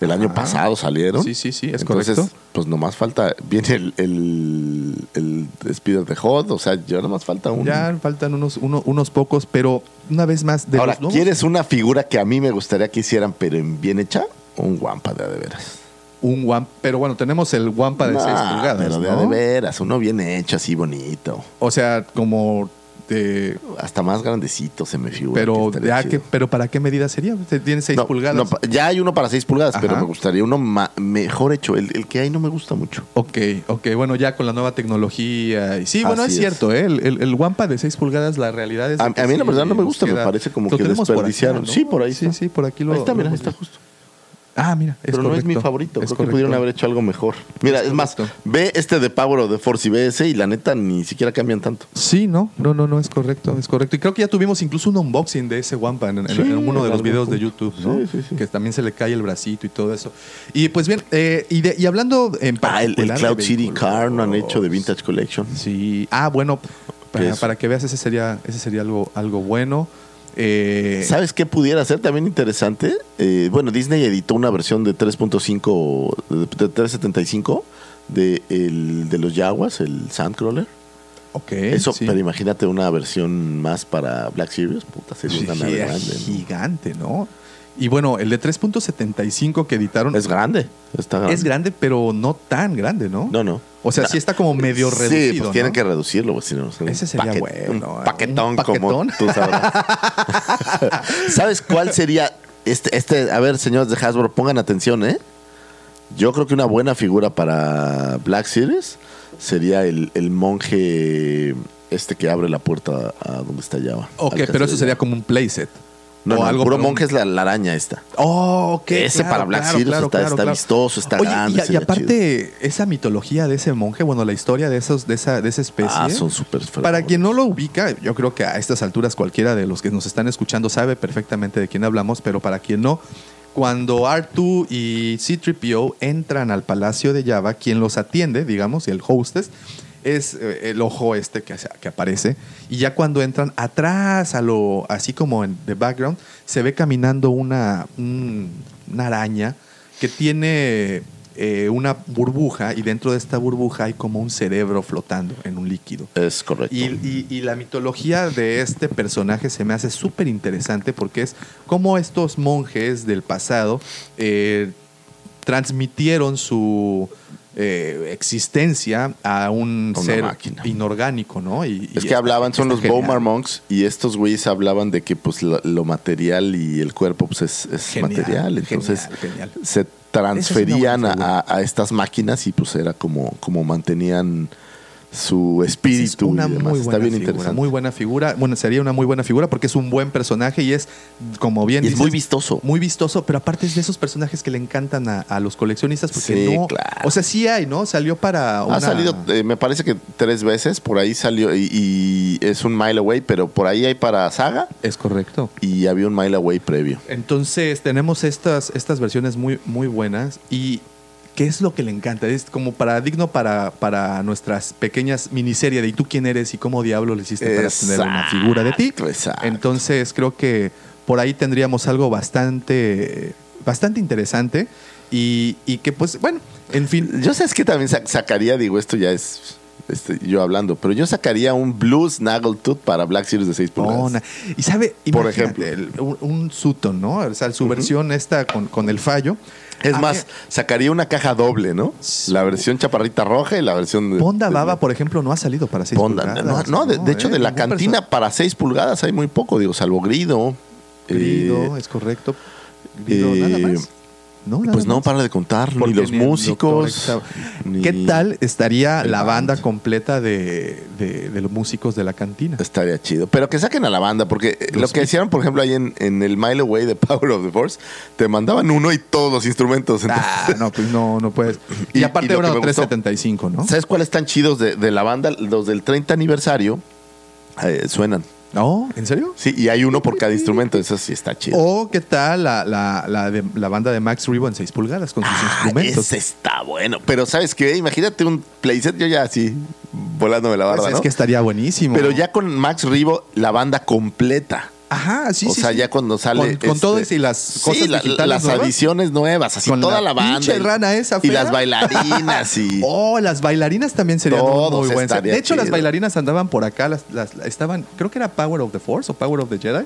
El año Ajá. pasado salieron. Sí, sí, sí, es Entonces, correcto. pues nomás falta. Viene el, el, el Speeder de Hot. O sea, ya nomás falta un. Ya faltan unos, uno- unos pocos, pero una vez más. De Ahora, los ¿quieres una figura que a mí me gustaría que hicieran, pero en bien hecha? Un Wampa de a de veras. Un Wampa. Pero bueno, tenemos el Wampa de Nah, 6 pulgadas. Pero de a ¿no? de veras. Uno bien hecho, así bonito. O sea, como de. Hasta más grandecito se me figura. Pero, que ya que, pero ¿para qué medida sería? Tiene 6 No, pulgadas. no, ya hay uno para 6 pulgadas, pero Ajá. me gustaría uno mejor hecho. El, el que hay no me gusta mucho. Ok, ok, bueno, ya con la nueva tecnología. y Sí, bueno, es es. cierto, ¿eh? el, el, el Wampa de 6 pulgadas, la realidad es. A- a mí la sí verdad no me gusta, me parece como que tenemos por desperdiciaron. ¿no? Sí, por ahí Sí, está. sí, por aquí lo. ahí está, mira, lo- está justo. Ah, mira, es pero no es mi favorito. es Creo que pudieron haber hecho algo mejor. Mira, Es es, más, ve este de Power of the Force y ve ese y la neta ni siquiera cambian tanto. Sí, no, no, no, no, es correcto, es correcto. Y creo que ya tuvimos incluso un unboxing de ese Wampa en, en- Sí, en uno de los videos de. YouTube, ¿no? Sí, sí, sí. Que también se le cae el bracito y todo eso. Y pues bien, eh, y, de- y hablando en Ah, el, Cloud City. Car no han hecho de Vintage Collection. Sí. Ah, bueno, para, para que veas, ese sería, ese sería algo, algo bueno. Eh, ¿Sabes qué pudiera ser también interesante? Eh, bueno, Disney editó una versión de 3.5, de de 375 de, el, de los Jaguars, el Sandcrawler. ok. Eso, sí. pero imagínate una versión más para Black Series, puta, sería una nave grande. ¿no? gigante, ¿no? Y bueno, el de 3.75 que editaron Es grande, está grande. es grande, pero no tan grande, ¿no? No, no. O sea, sí está como medio Sí, reducido. pues tienen ¿no? que reducirlo, pues, si no, un Ese sería paquet- bueno, Un ¿eh? paquetón, ¿Un como paquetón? tú sabrás. ¿Sabes cuál sería? Este, este, a ver, señores de Hasbro, pongan atención, ¿eh? Yo creo que una buena figura para Black Series sería el, el monje este que abre la puerta a donde está Java. Ok, pero eso sería como un playset. No, O no, algo el puro monje es la, la araña esta. Oh, ok. Ese claro, para Black claro, está, vistoso, está Oye, grande. y- aparte, esa mitología de ese monje, bueno, la historia de esos, de esa, de esa especie. Ah, son súper Para quien no lo ubica, yo creo que a estas alturas cualquiera de los que nos están escuchando sabe perfectamente de quién hablamos, pero para quien no, cuando R2 y C-3PO entran al Palacio de Java, quien los atiende, digamos, y el hostess, es eh, el ojo este que, que aparece. Y ya cuando entran atrás, a lo, así como en the background, se ve caminando una, un- una araña que tiene eh, una burbuja y dentro de esta burbuja hay como un cerebro flotando en un líquido. Es correcto. Y, y- y la mitología de este personaje se me hace súper interesante porque es como estos monjes del pasado eh, transmitieron su eh, existencia a un una ser máquina. inorgánico, ¿no? Y, Es y que hablaban, son está los genial. Bomar Monks y estos güeyes hablaban de que pues lo, lo material y el cuerpo pues es, es Genial, material. Entonces genial, se transferían es a, a estas máquinas y pues era como, como mantenían su Esa es espíritu una y demás. muy Está buena bien figura, interesante. Muy buena figura. Bueno, sería una muy buena figura porque es un buen personaje y es, como bien y es muy vistoso. Muy vistoso, pero aparte es de esos personajes que le encantan a, a los coleccionistas porque Sí, no. claro. O sea, sí hay, ¿no? Salió para. Ha salido, eh, me parece que tres veces, por ahí salió y, y es un Mile Away, pero por ahí hay para Saga Es correcto. y había un Mile Away previo. Entonces, tenemos estas, estas versiones muy, muy buenas y. ¿Qué es lo que le encanta? Es como paradigma para, para nuestras pequeñas miniseries de ¿y tú quién eres y cómo diablo le hiciste para tener una figura de ti? exacto. Entonces, creo que por ahí tendríamos algo bastante, bastante interesante y, y que, pues, bueno, en fin. Yo sé que también sa- sacaría, digo, esto ya es este, yo hablando, pero yo sacaría un Blue Snaggletooth para Black Series de 6 pulgadas. Y sabe, Por ejemplo. el- un, un Sutton, ¿no? O sea, su versión esta con, con el fallo. Es A más, mí- sacaría una caja doble, ¿no? La versión chaparrita roja y la versión de. Ponda Baba, por ejemplo, no ha salido para 6 Ponda. pulgadas. No, no, de, de hecho, ¿eh? de la cantina perso- para 6 pulgadas hay muy poco, digo, salvo Grido. Grido, eh, es correcto. Grido, eh, nada más. No, pues no, para de contar, ni los ni músicos. ni- ¿Qué tal estaría la band. banda completa de, de- de los músicos de la cantina? Estaría chido. Pero que saquen a la banda, porque eh, Los lo que hicieron, por ejemplo, ahí en, en el Mile Away de Power of the Force, te mandaban uno y todos los instrumentos. Ah, no, pues no, no puedes. Y, Y- aparte, y bueno, me gustó- 375, ¿no? ¿Sabes cuáles están chidos de, de la banda? Los del 30 aniversario eh, suenan. ¿No? ¿En serio? Sí, y hay uno por cada instrumento. Eso sí está chido. O qué tal la, la, la, de- la banda de Max Rebo en 6 pulgadas con sus Ah, instrumentos. ese está bueno. Pero ¿sabes qué? Imagínate un playset, yo ya así, volándome la Pues barba, es ¿no? que estaría buenísimo. Pero ya con Max Rivo, la banda completa. Ajá, sí, o sí. sea, sí. ya cuando sale. Con, con este, todo eso y las sí, cosas la- digitales las nuevas. adiciones nuevas, así Con toda la la, banda. pinche y- rana esa Y las bailarinas y. Oh, las bailarinas también serían Todos muy buen set. estaría De hecho, las bailarinas andaban por acá, las, las- estaban, creo que era Power of the Force o Power of the Jedi,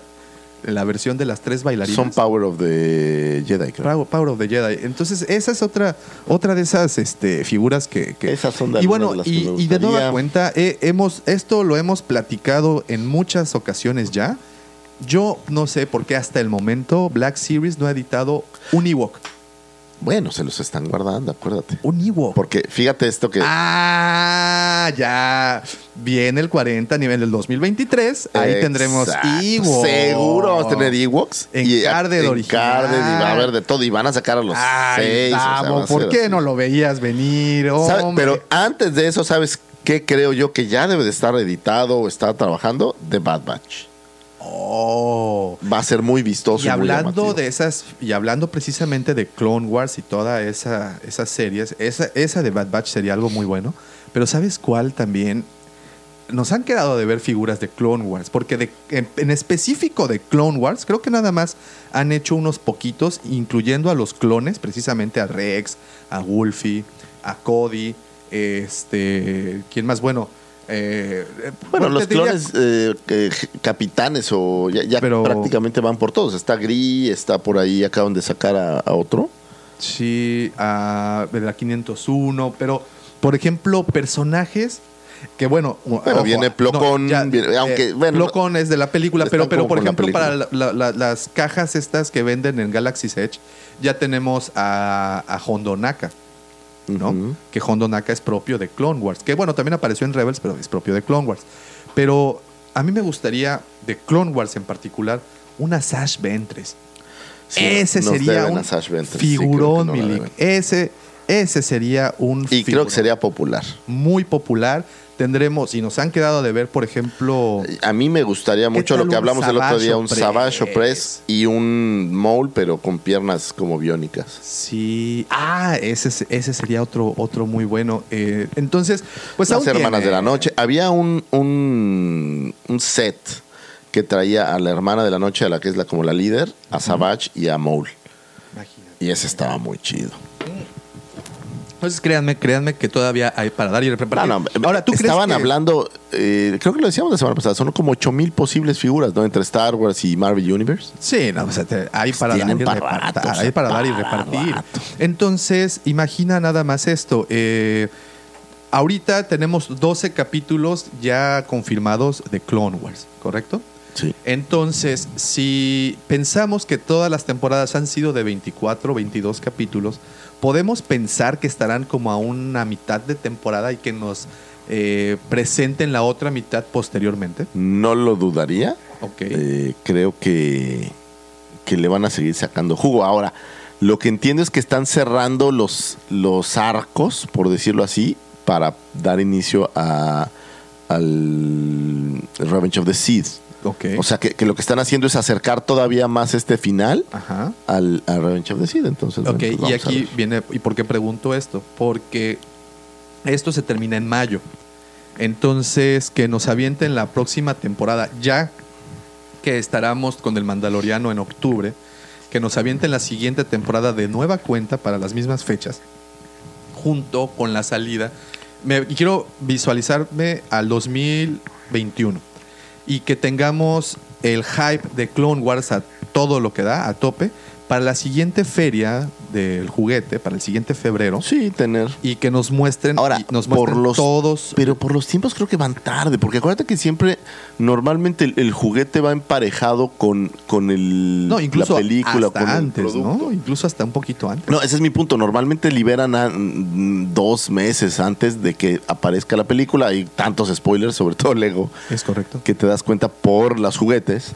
la versión de las tres bailarinas. Son Power of the Jedi, creo. Power, Power of the Jedi. Entonces, esa es otra, otra de esas este, figuras que, que- Esas son de Y bueno, y, las que me y de nueva cuenta, eh, hemos, esto lo hemos platicado en muchas ocasiones ya. Yo no sé por qué hasta el momento Black Series no ha editado un Ewok. Bueno, se los están guardando, acuérdate. Un Ewok. Porque fíjate esto que. Ah, ya. Viene el 40 a nivel del 2023. Ahí tendremos. Ewoks. Seguro vamos a tener Ewoks. Encarded y- original. Encarded, y va a haber de todo. Y van a sacar a los Ay, seis. o sea, Davo, va a ¿por qué así. no lo veías venir? Pero antes de eso, ¿sabes qué creo yo que ya debe de estar editado o está trabajando? The Bad Batch. Oh. Va a ser muy vistoso. Y hablando de esas, y hablando precisamente de Clone Wars y toda esa, esas series, esa, esa de Bad Batch sería algo muy bueno. Pero ¿sabes cuál también? Nos han quedado de ver figuras de Clone Wars, porque de- en, en específico de Clone Wars, creo que nada más han hecho unos poquitos, incluyendo a los clones, precisamente a Rex, a Wolfie, a Cody, este, ¿quién más? Bueno, eh, Bueno, te los clones eh, capitanes o ya, ya Pero- prácticamente van por todos. Está Gris, está por ahí, acaban de sacar a, a otro. Sí, a de la 501, pero por ejemplo, personajes que bueno, Bueno, viene Plo Koon, viene- aunque, bueno, Plo Koon es de la película, pero pero por la ejemplo para película. la- la- las cajas estas que venden en Galaxy's Edge ya tenemos a, a Hondo Que Hondo Naka es propio de Clone Wars, que bueno, también apareció en Rebels, pero es propio de Clone Wars. Pero a mí me gustaría de Clone Wars en particular una Sash Ventress. Sí, ese sería un Ventress, sí, figurón, no Milik. Ese, ese sería un Y creo figurón que sería popular. muy popular. Tendremos, y nos han quedado de ver, por ejemplo, A mí me gustaría mucho lo que hablamos el otro día, un Savage? Press y un Mole, pero con piernas como biónicas. sí. Ah, ese, es- ese sería otro, otro muy bueno. Eh, entonces, pues Las hermanas tiene- de la noche. Había un, un, un set que traía a la hermana de la noche, a la que es la como la líder, a Savage y a Mole. Imagínate. Y ese estaba muy chido. Entonces, créanme, créanme que todavía hay para dar y repartir. No, no, Ahora, ¿tú estaban crees que- hablando, eh, creo que lo decíamos la semana pasada, son como 8000 posibles figuras, ¿no? Entre Star Wars y Marvel Universe. Sí, no, o sea, te- hay para dar y para repartir. hay para dar y repartir. rato. Entonces, imagina nada más esto. eh, ahorita tenemos 12 capítulos ya confirmados de Clone Wars, ¿correcto? Sí. Entonces, si pensamos que todas las temporadas han sido de 24, 22 capítulos, podemos pensar que estarán como a una mitad de temporada y que nos eh, presenten la otra mitad posteriormente. No lo dudaría. Ok. Eh, creo que, que le van a seguir sacando jugo. Ahora, lo que entiendo es que están cerrando los, los arcos, por decirlo así, para dar inicio a, al Revenge of the Sith. Ok. O sea, que, que lo que están haciendo es acercar todavía más este final Ajá. al, al Revenge of the Sith. Entonces, Ok, bueno, pues y a aquí viene, ¿y por qué pregunto esto? Porque esto se termina en mayo. Entonces, que nos avienten la próxima temporada, ya que estaremos con el Mandaloriano en octubre, que nos avienten la siguiente temporada de nueva cuenta para las mismas fechas, junto con la salida. Me, y quiero visualizarme al 2021 y que tengamos el hype de Clone Wars a todo lo que da, a tope, para la siguiente feria del juguete, para el siguiente febrero, Sí, tener. y que nos muestren, Ahora, nos por muestren los- todos. Pero por los tiempos creo que van tarde, porque acuérdate que siempre, normalmente el, el juguete va emparejado con, con el, no, incluso la película, hasta con antes. ¿no? Incluso hasta un poquito antes. No, ese es mi punto. Normalmente liberan a, mm, dos meses antes de que aparezca la película. Hay tantos spoilers, sobre todo Lego, Es correcto. que te das cuenta por los juguetes.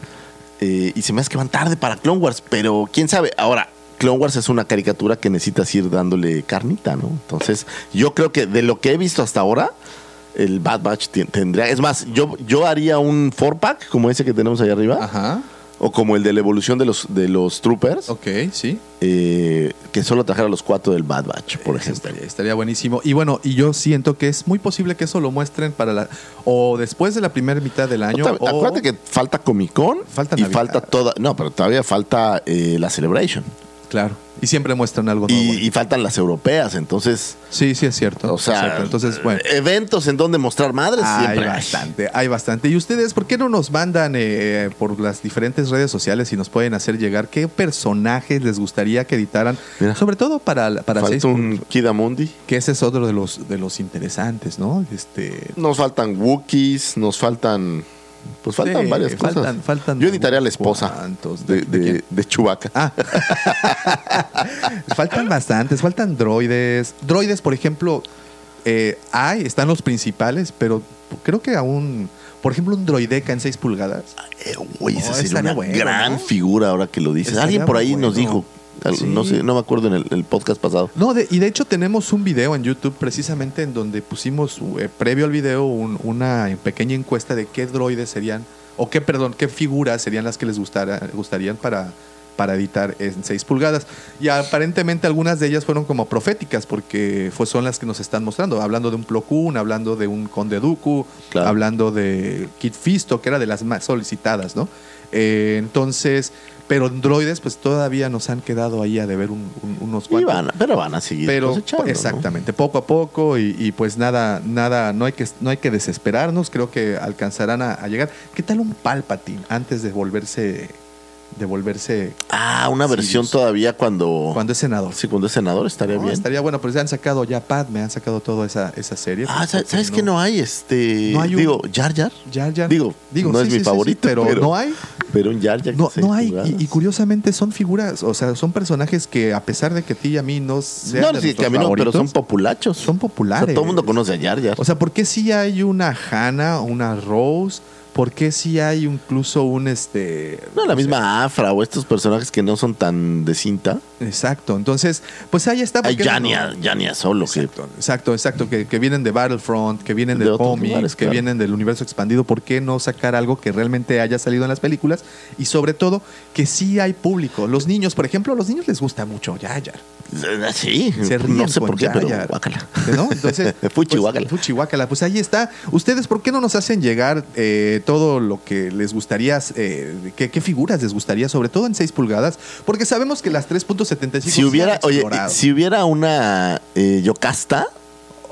Eh, y se me hace que van tarde para Clone Wars, pero quién sabe. Ahora, Clone Wars es una caricatura que necesitas ir dándole carnita, ¿no? Entonces, yo creo que de lo que he visto hasta ahora, el Bad Batch tendría. Es más, yo, yo haría un four pack como ese que tenemos ahí arriba, Ajá. o como el de la evolución de los, de los Troopers, Ok, sí. eh, que solo trajera los cuatro del Bad Batch, por ejemplo. Estaría, estaría buenísimo. Y bueno, y yo siento que es muy posible que eso lo muestren para la. O después de la primera mitad del año. O- Acuérdate que falta Comic Con Falta y Navidad. falta toda. No, pero todavía falta eh, la Celebration. Claro. Y siempre muestran algo nuevo. Y, y faltan las europeas. Entonces, sí, sí, es cierto. o sea, cierto. Entonces, bueno. eventos en donde mostrar madres Hay siempre bastante, hay bastante. ¿Y ustedes por qué no nos mandan eh, por las diferentes redes sociales y nos pueden hacer llegar qué personajes les gustaría que editaran? Mira. Sobre todo para, para seis Falta un Kidamundi. que ese es otro de los de los interesantes, ¿no? Este Nos faltan Wookiees, nos faltan. Pues faltan Sí, varias cosas. faltan- Yo editaría a la esposa de, ¿De- de de, quién? de Chewbacca. Ah. faltan bastantes, faltan droides. Droides, por ejemplo, eh, hay, están los principales, pero creo que aún, por ejemplo, un droideca en 6 pulgadas. Eh, esa No, sería una bueno, gran ¿no? figura ahora que lo dices. Alguien por ahí nos dijo. Sí. No sé, no me acuerdo en el, el podcast pasado. No, de- y de hecho tenemos un video en YouTube precisamente en donde pusimos eh, previo al video un- una pequeña encuesta de qué droides serían, o qué, perdón, qué figuras serían las que les gustara, gustarían para, para editar en 6 pulgadas. Y aparentemente algunas de ellas fueron como proféticas porque fue, son las que nos están mostrando, hablando de un Plo Koon, hablando de un Conde Dooku, Claro. hablando de Kit Fisto, que era de las más solicitadas, ¿no? Eh, entonces, pero en droides pues todavía nos han quedado ahí a deber un- un- unos Y cuantos. van, pero van a seguir Pero cosechando, ¿no? exactamente, poco a poco y, y pues nada, nada, no hay que no hay que desesperarnos, creo que alcanzarán a, a llegar. ¿Qué tal un Palpatine antes de volverse de volverse Ah, una versión todavía cuando. cuando es senador? Sí, cuando es senador estaría No, bien. Estaría bueno, pero ya han sacado ya Padme, han sacado toda esa, esa serie. Ah, ¿sabes, ¿sabes qué no hay? Este. No hay un- Digo, Jar Jar. Jar Jar. Digo, no es mi favorito, pero, pero- no hay. Pero un Jar Jar. No, que no hay. Y, y curiosamente son figuras, o sea, son personajes que a pesar de que a ti y a mí no sean No, de sí, que a mí no, pero son populachos. son O sea, populares. todo el mundo conoce a Jar Jar. O sea, ¿por qué si hay una Hannah, una Rose, ¿por qué si hay incluso un este No, la misma Afra o estos personajes que no son tan de cinta. Exacto. Entonces, pues ahí está. Hay ¿por qué no? Solo que Exacto, exacto, exacto, que, que vienen de Battlefront, que vienen De del lugares, que claro. vienen del universo expandido. ¿Por qué no sacar algo que realmente haya salido en las películas? Y sobre todo, que sí hay público. Los niños, por ejemplo, a los niños les gusta mucho Jar Jar. Sí, Se ríen no sé por qué, Jar pero guácala. ¿No? Entonces, Fuchi pues, guácala. fuchi guácala. Pues ahí está. Ustedes, ¿por qué no nos hacen llegar eh, todo lo que les gustaría, eh, qué, qué figuras les gustaría, sobre todo en 6 pulgadas? Porque sabemos que las 3.75 Si hubiera, oye, si hubiera una eh, Yocasta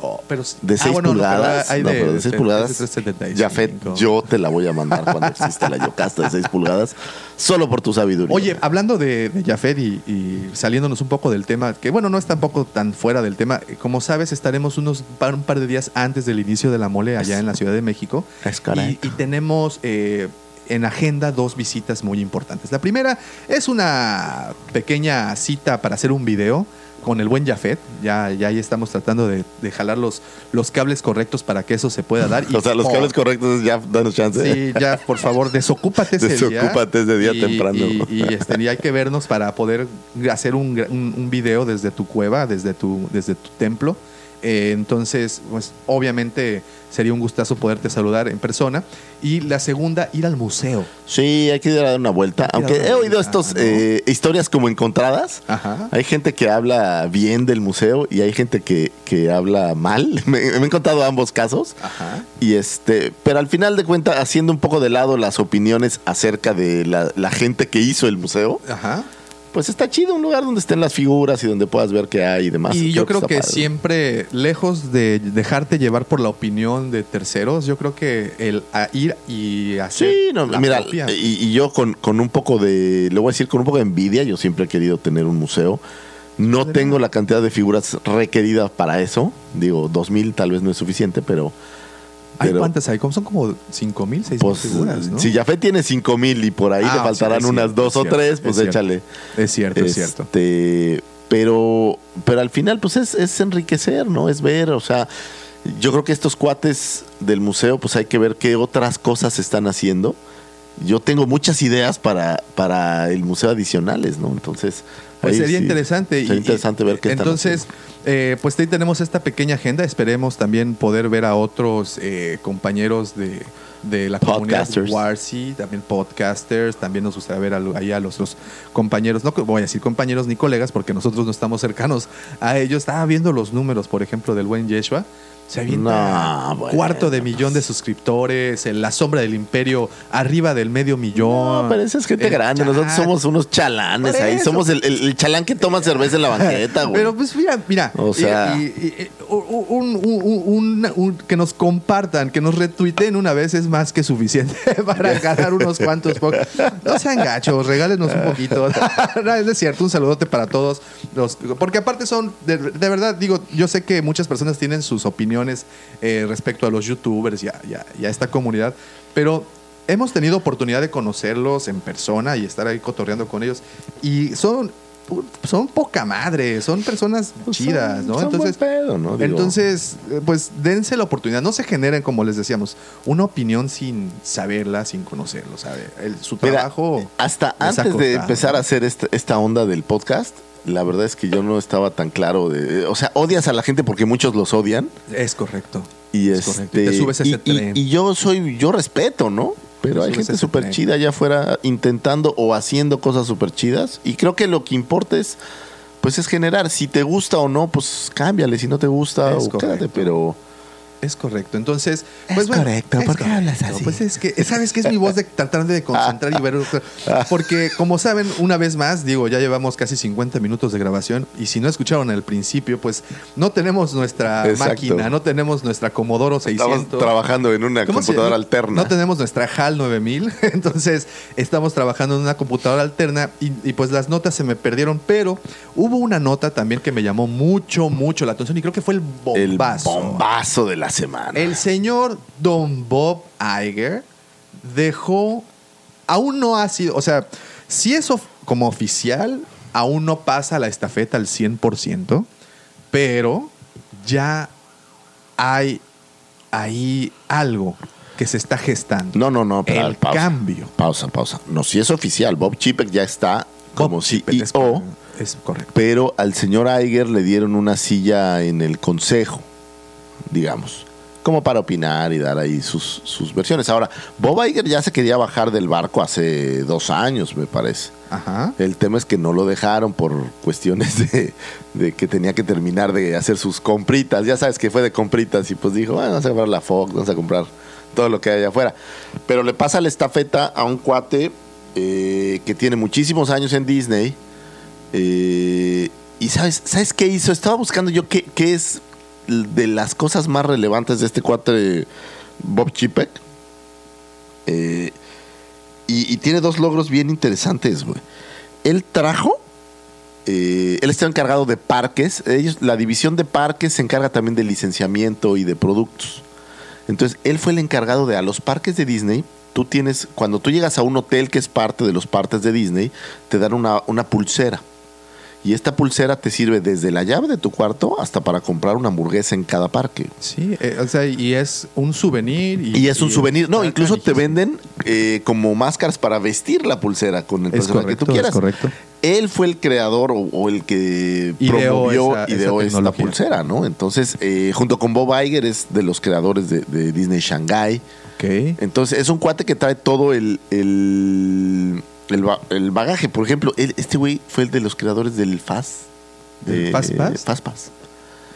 Oh, pero, de 6 ah, bueno, no, pero pulgadas, no, de- pero de 6 de- pulgadas, de 3.75. Jafet, yo te la voy a mandar cuando exista la Yocasta de 6 pulgadas, solo por tu sabiduría. Oye, hablando de, de Jafet y, y saliéndonos un poco del tema, que bueno, no es tampoco tan fuera del tema, eh, como sabes, estaremos unos par- un par de días antes del inicio de la mole allá en la Ciudad de México. Es y tenemos eh, en agenda dos visitas muy importantes. La primera es una pequeña cita para hacer un video con el buen Jafet. Ya, ya ahí estamos tratando de, de jalar los, los cables correctos para que eso se pueda dar. Y- o sea, los oh, cables correctos es ya, danos chance. Sí, ya, por favor, desocúpate ese día. Desocúpate ese día Y- temprano. Y, y, este, y hay que vernos para poder hacer un, un, un video desde tu cueva, desde tu, desde tu templo. Eh, entonces, pues obviamente sería un gustazo poderte saludar en persona. Y la segunda, ir al museo. Sí, hay que ir a dar una vuelta. Aunque una he oído ¿no? eh, historias como encontradas. Ajá. Hay gente que habla bien del museo y hay gente que, que habla mal. Me, me he encontrado ambos casos. Ajá. Y este, pero al final de cuentas, haciendo un poco de lado las opiniones acerca de la, la gente que hizo el museo, Ajá. Pues está chido un lugar donde estén las figuras y donde puedas ver qué hay y demás. Y yo creo que siempre, lejos de dejarte llevar por la opinión de terceros, yo creo que el a ir y hacer. Sí, no, la mira, propia- y, y yo con, con un poco de, le voy a decir, con un poco de envidia, yo siempre he querido tener un museo. No tengo la cantidad de figuras requeridas para eso. Digo, 2000 tal vez no es suficiente, pero. ¿Hay pero, cuántas hay? Son como 5 mil, 6 mil Pues, figuras, ¿no? si Jafet tiene 5000 y por ahí Ah, le faltarán sí, es unas cierto, dos o tres, pues es cierto. échale. Es cierto, es cierto. Este, pero, pero al final, pues es, es enriquecer, ¿no? Es ver, o sea, yo creo que estos cuates del museo, pues hay que ver qué otras cosas están haciendo. Yo tengo muchas ideas para, para el museo adicionales, ¿no? Entonces, Pues sería sí, interesante. Sería y- interesante ver qué Entonces, eh, pues ahí tenemos esta pequeña agenda. Esperemos también poder ver a otros eh, compañeros de, de la comunidad Podcasters. Warsi, también podcasters. También nos gustaría ver ahí a los, los compañeros, no voy a decir compañeros ni colegas, porque nosotros no estamos cercanos a ellos. Estaba viendo los números, por ejemplo, del buen Yeshua. Se avienta No, bueno, cuarto de millón de suscriptores, en La Sombra del Imperio arriba del medio millón. No, pero esa es gente El grande. Nosotros somos unos chalanes ahí. Somos el, el- el chalán que toma cerveza en la banqueta, güey. Pero pues mira, mira. O sea- y- y- y- un- un- un- que nos compartan, que nos retuiteen una vez es más que suficiente para ganar unos cuantos. No sean gachos, regálenos un poquito. No, es cierto, un saludote para todos. Los, porque aparte son, de, de verdad, digo, yo sé que muchas personas tienen sus opiniones eh, respecto a los youtubers y a, y a- y a esta comunidad, pero hemos tenido oportunidad de conocerlos en persona y estar ahí cotorreando con ellos. Y son, son poca madre, son personas Pues chidas, son- ¿no? son Entonces, buen pedo, ¿no? Entonces, eh, pues dense la oportunidad. No se generen, como les decíamos, una opinión sin saberla, sin conocerlo, ¿sabe? El- su Mira, trabajo. hasta les ha antes de empezar a hacer esta, esta onda del podcast, la verdad es que yo no estaba tan claro de. O sea, odias a la gente porque muchos los odian. Es correcto. Y Es este, correcto. Y te subes ese y- tren. y yo soy, yo respeto, ¿no? Pero hay gente súper chida allá afuera intentando o haciendo cosas súper chidas. Y creo que lo que importa es, pues es generar. Si te gusta o no, pues cámbiale. Si no te gusta, Es o quédate. Pero Es correcto. Entonces, Es pues bueno, correcto. es ¿Por qué hablas así? Pues es que, ¿sabes qué es mi voz de tratar de concentrar y ver? Porque, como saben, una vez más, digo, ya llevamos casi 50 minutos de grabación y si no escucharon al principio, pues no tenemos nuestra Exacto. máquina, no tenemos nuestra Commodoro estamos 600. trabajando en una ¿Cómo se- computadora alterna. No tenemos nuestra HAL 9000, entonces estamos trabajando en una computadora alterna y, y pues las notas se me perdieron, pero hubo una nota también que me llamó mucho, mucho la atención y creo que fue el el bombazo. bombazo de la semana. El señor Don Bob Iger dejó, aún no ha sido, o sea, si eso como oficial, aún no pasa la estafeta al 100%, pero ya hay ahí algo que se está gestando. No, no, no. el pausa, cambio. Pausa, pausa. No, si es oficial, Bob Chipek ya está como CEO. Es, correcto. Pero al señor Iger le dieron una silla en el consejo, digamos, como para opinar y dar ahí sus, sus versiones. Ahora, Bob Iger ya se quería bajar del barco hace dos años, me parece. Ajá. El tema es que no lo dejaron por cuestiones de, de, que tenía que terminar de hacer sus compritas. Ya sabes que fue de compritas y pues dijo, bueno, vamos a comprar la Fox, vamos a comprar todo lo que hay allá afuera. Pero le pasa la estafeta a un cuate eh, que tiene muchísimos años en Disney. Eh, y sabes, ¿sabes qué hizo? Estaba buscando yo qué, qué es de las cosas más relevantes de este cuate Bob Chipek. Eh, y, tiene dos logros bien interesantes. Él trajo, eh, él está encargado de parques. Ellos, la división de parques se encarga también de licenciamiento y de productos. Entonces, él fue el encargado de a los parques de Disney. Tú tienes, cuando tú llegas a un hotel que es parte de los parques de Disney, te dan una, una pulsera. Y esta pulsera te sirve desde la llave de tu cuarto hasta para comprar una hamburguesa en cada parque. Sí, eh, o sea, y es un souvenir. Y, y es un y souvenir. No, incluso te venden eh, como máscaras para vestir la pulsera con el personaje que tú quieras. Es correcto. Él fue el creador o, o el que ideó promovió, esa, ideó esa esta pulsera, ¿no? Entonces, eh, junto con Bob Iger es de los creadores de, de Disney Shanghai. Okay. Entonces, es un cuate que trae todo el, el el, el, bagaje. Por ejemplo, él, este güey fue el de los creadores del FAS. De, ¿Fast Pass? Fast Pass.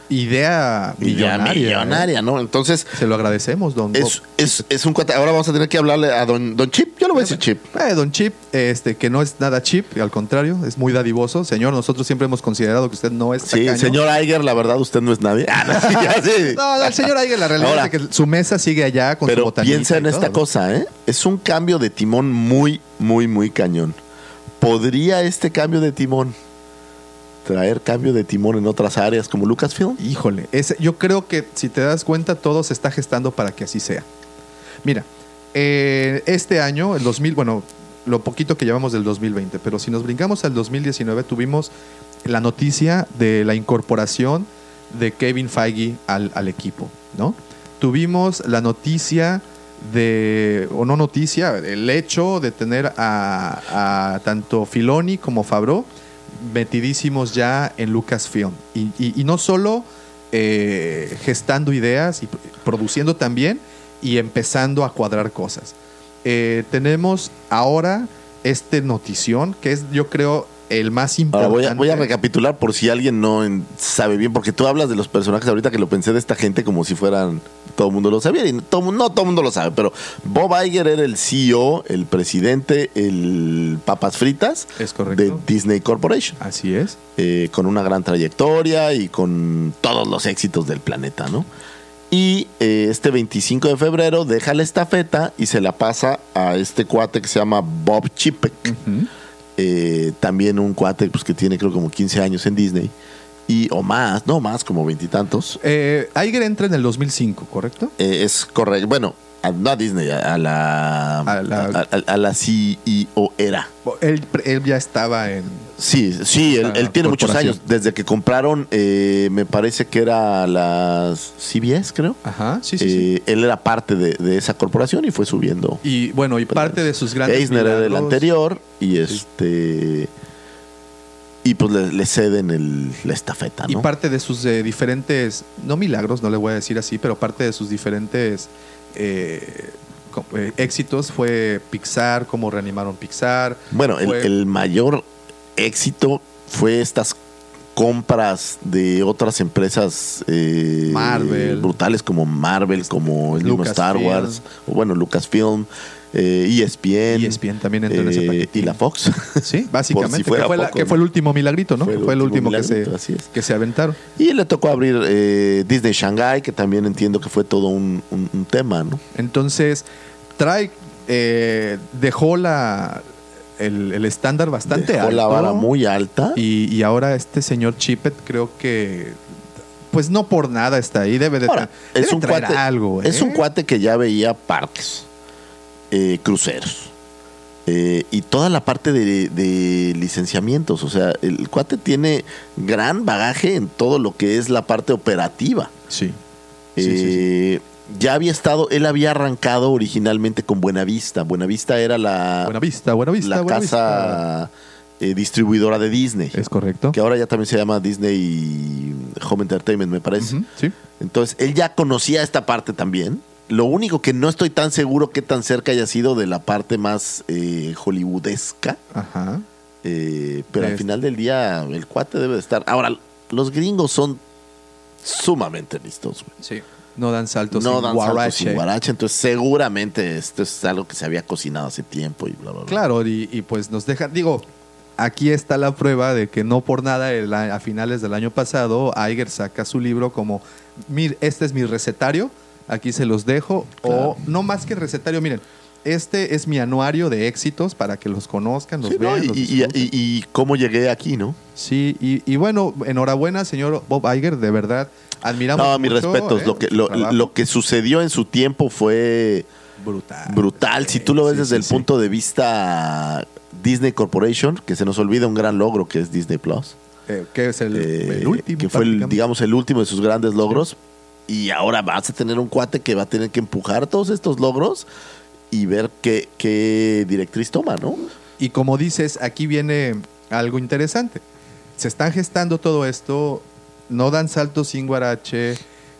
Idea millonaria. millonaria, ¿eh? ¿no? Entonces. Se lo agradecemos, don es, es, es, un cuate. Ahora vamos a tener que hablarle a don, don Chip. Yo lo voy a decir Chip. Eh, don Chip, este, que no es nada chip, al contrario, es muy dadivoso. Señor, nosotros siempre hemos considerado que usted no es. Sí, tacaño. señor Iger, la verdad, usted no es nadie. Ah, no, sí, ya, sí. no, el señor Iger, la realidad Ahora, es que su mesa sigue allá con pero su botanita. Piensa en esta cosa, ¿eh? Es un cambio de timón muy, muy, muy cañón. ¿Podría este cambio de timón traer cambio de timón en otras áreas como Lucasfilm? Híjole, yo creo que si te das cuenta, todo se está gestando para que así sea. Mira, eh, este año, el 2000, bueno, lo poquito que llevamos del 2020, pero si nos brincamos al 2019, tuvimos la noticia de la incorporación de Kevin Feige al, al equipo, ¿no? Tuvimos la noticia de, o no noticia, el hecho de tener a, a tanto Filoni como Fabro metidísimos ya en Lucasfilm. Y, y, no solo eh, gestando ideas y produciendo también y empezando a cuadrar cosas. Eh, tenemos ahora este notición que es, yo creo, el más importante. Ahora voy a, voy a recapitular por si alguien no sabe bien, porque tú hablas de los personajes ahorita que lo pensé de esta gente como si fueran todo el mundo lo sabía y todo, no todo el mundo lo sabe, pero Bob Iger era el CEO, el presidente, el papas fritas es correcto. de Disney Corporation. Así es. Eh, con una gran trayectoria y con todos los éxitos del planeta, ¿no? Y eh, este 25 de febrero deja la estafeta y se la pasa a este cuate que se llama Bob Chipek. Uh -huh. Eh, también un cuate pues, que tiene creo como 15 años en Disney. Y, o más, no más, como veintitantos. Eh, Iger entra en el 2005, ¿correcto? Eh, es correcto. Bueno, a, no a Disney, a, a la, A la- a, la CEO era. Él, él ya estaba en. Sí, sí, él, él tiene muchos años. Desde que compraron, eh, me parece que era las CBS, creo. Ajá, sí, sí. sí. Eh, Él era parte de, de esa corporación y fue subiendo. Y bueno, y parte de sus grandes. Eisner era el anterior y este. Y pues le, le ceden el, la estafeta, Y ¿no? parte de sus eh, diferentes, no milagros, no le voy a decir así, pero parte de sus diferentes eh, eh, éxitos fue Pixar, cómo reanimaron Pixar. Bueno, el, Fue- el mayor éxito fue estas compras de otras empresas eh, Marvel. brutales como Marvel, como el mismo Star. Wars, o bueno, Lucasfilm, eh, ESPN, ESPN también entró en ese eh, paquete. y la Fox. Sí, básicamente. Por si fuera que, fue la- poco, que ¿no? fue el último milagrito, ¿no? Fue que el fue el último último que se, es. que se aventaron. Y le tocó abrir eh, Disney Shanghai, que también entiendo que fue todo un, un- un tema, ¿no? Entonces, trae, eh, dejó la, el, el estándar bastante Dejó alto. la vara muy alta. Y, y ahora este señor Chippet creo que pues no por nada está ahí, debe de, Ahora, debe es un, traer cuate, algo. es ¿eh? un cuate que ya veía parques, eh, cruceros eh, y toda la parte de, de licenciamientos. O sea, el cuate tiene gran bagaje en todo lo que es la parte operativa. Sí. Sí, sí, sí. Eh, ya había estado, él había arrancado originalmente con Buenavista. Buenavista era la, Buena vista, buena vista. la buena casa eh, distribuidora de Disney. Es correcto. Que ahora ya también se llama Disney Home Entertainment, me parece. Sí. Entonces, él ya conocía esta parte también. Lo único que no estoy tan seguro qué tan cerca haya sido de la parte más eh, hollywoodesca. Ajá. eh, pero al final del día, el cuate debe de estar. Ahora, los gringos son sumamente listos, güey. Sí. No dan saltos No sin dan saltos sin guarache, entonces seguramente esto es algo que se había cocinado hace tiempo y bla, bla, bla. Claro, y, y pues nos dejan, digo, aquí está la prueba de que no por nada el a a finales del año pasado Iger saca su libro como, "Mir- este es mi recetario, aquí se los dejo, o no más que recetario, miren, este es mi anuario de éxitos para que los conozcan, los Sí, ¿no? vean. y, los y- disfruten". y- y cómo llegué aquí, ¿no? Sí, y, bueno, enhorabuena, señor Bob Iger, de verdad, admiramos No, mis respetos. ¿eh? Lo, que, su lo, trabajo. lo que sucedió en su tiempo fue brutal. brutal. Si tú lo ves Sí, desde sí, el sí. punto de vista Disney Corporation, que se nos olvida un gran logro que es Disney Plus. Eh, que es el, eh, el último. que fue, el, digamos, el último de sus grandes logros. Y ahora vas a tener un cuate que va a tener que empujar todos estos logros y ver qué, directriz toma, ¿no? Y como dices, aquí viene algo interesante. Se están gestando todo esto, no dan saltos sin guarache,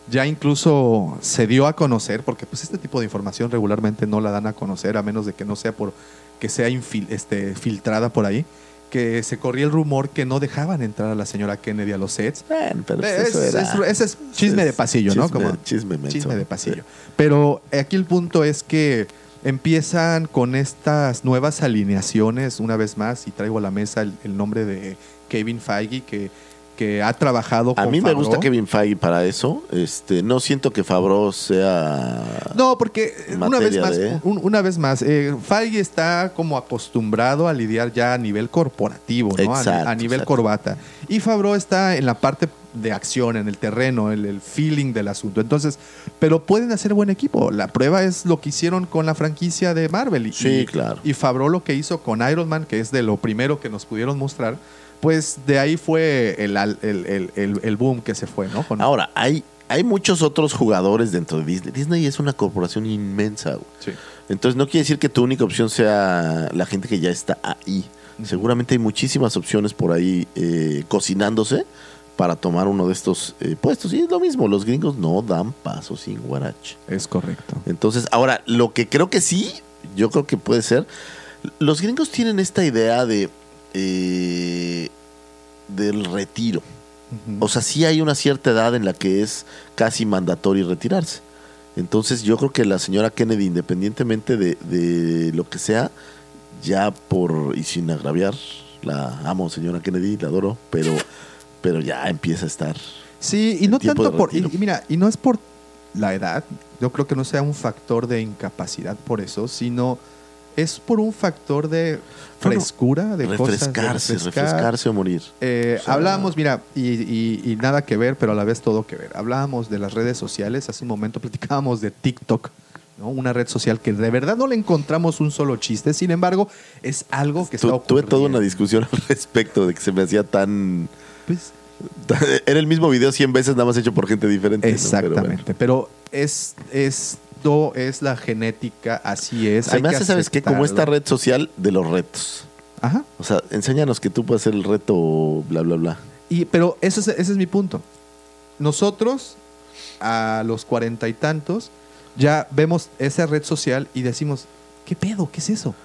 ya incluso se dio a conocer, porque pues este tipo de información regularmente no la dan a conocer, a menos de que no sea por que sea infil- este, filtrada por ahí, que se corría el rumor que no dejaban entrar a la señora Kennedy a los sets. Bueno, pero pues Es- eso era- es- ese es chisme de pasillo, ¿no? Como chisme chisme de pasillo. Pero aquí el punto es que empiezan con estas nuevas alineaciones, una vez más, y traigo a la mesa el, el nombre de Kevin Feige, que, que ha trabajado A con mí me Favreau. gusta Kevin Feige para eso. Este, no siento que Favreau sea. No, porque eh, una vez más, de- un- una vez más, eh, Feige está como acostumbrado a lidiar ya a nivel corporativo, ¿no? Exacto, a, nivel exacto. corbata. Y Favreau está en la parte de acción, en el terreno, el, el feeling del asunto. Entonces, pero pueden hacer buen equipo. La prueba es lo que hicieron con la franquicia de Marvel. Y, Sí, claro. Y Favreau lo que hizo con Iron Man, que es de lo primero que nos pudieron mostrar, pues de ahí fue el, el- el- el- boom que se fue, ¿no? Con- Ahora, hay, hay muchos otros jugadores dentro de Disney. Disney es una corporación inmensa. güey. Sí. Entonces, no quiere decir que tu única opción sea la gente que ya está ahí. Seguramente hay muchísimas opciones por ahí eh, cocinándose para tomar uno de estos eh, puestos. Y es lo mismo, los gringos no dan paso sin guarache. Es correcto. Entonces, ahora, lo que creo que sí, yo creo que puede ser, los gringos tienen esta idea de eh, del retiro. O sea, sí hay una cierta edad en la que es casi mandatorio retirarse. Entonces, yo creo que la señora Kennedy, independientemente de, de lo que sea, ya por, y sin agraviar, la amo, señora Kennedy, la adoro, pero, pero ya empieza a estar. Sí, y no tanto por. Y mira, y no es por la edad, yo creo que no sea un factor de incapacidad por eso, sino es por un factor de frescura, de cosas. de refrescarse, refrescar. refrescarse o morir. Eh, O sea- hablábamos, mira, y, y- y nada que ver, pero a la vez todo que ver. Hablábamos de las redes sociales, hace un momento platicábamos de TikTok, ¿no? Una red social que de verdad no le encontramos un solo chiste, sin embargo, es algo que Tu- está tuve ocurriendo. toda una discusión al respecto de que se me hacía tan... Pues, Era el mismo video 100 veces, nada más hecho por gente diferente. ¿no? Pero bueno. Exactamente, pero, es esto es la genética, así es. Se hay me que hace, ¿sabes qué? Como esta red social de los retos. Ajá. O sea, enséñanos que tú puedes hacer el reto, bla, bla, bla. Y, pero ese es, ese es mi punto. Nosotros, a los cuarenta y tantos, ya vemos esa red social y decimos, ¿qué pedo? ¿Qué es eso?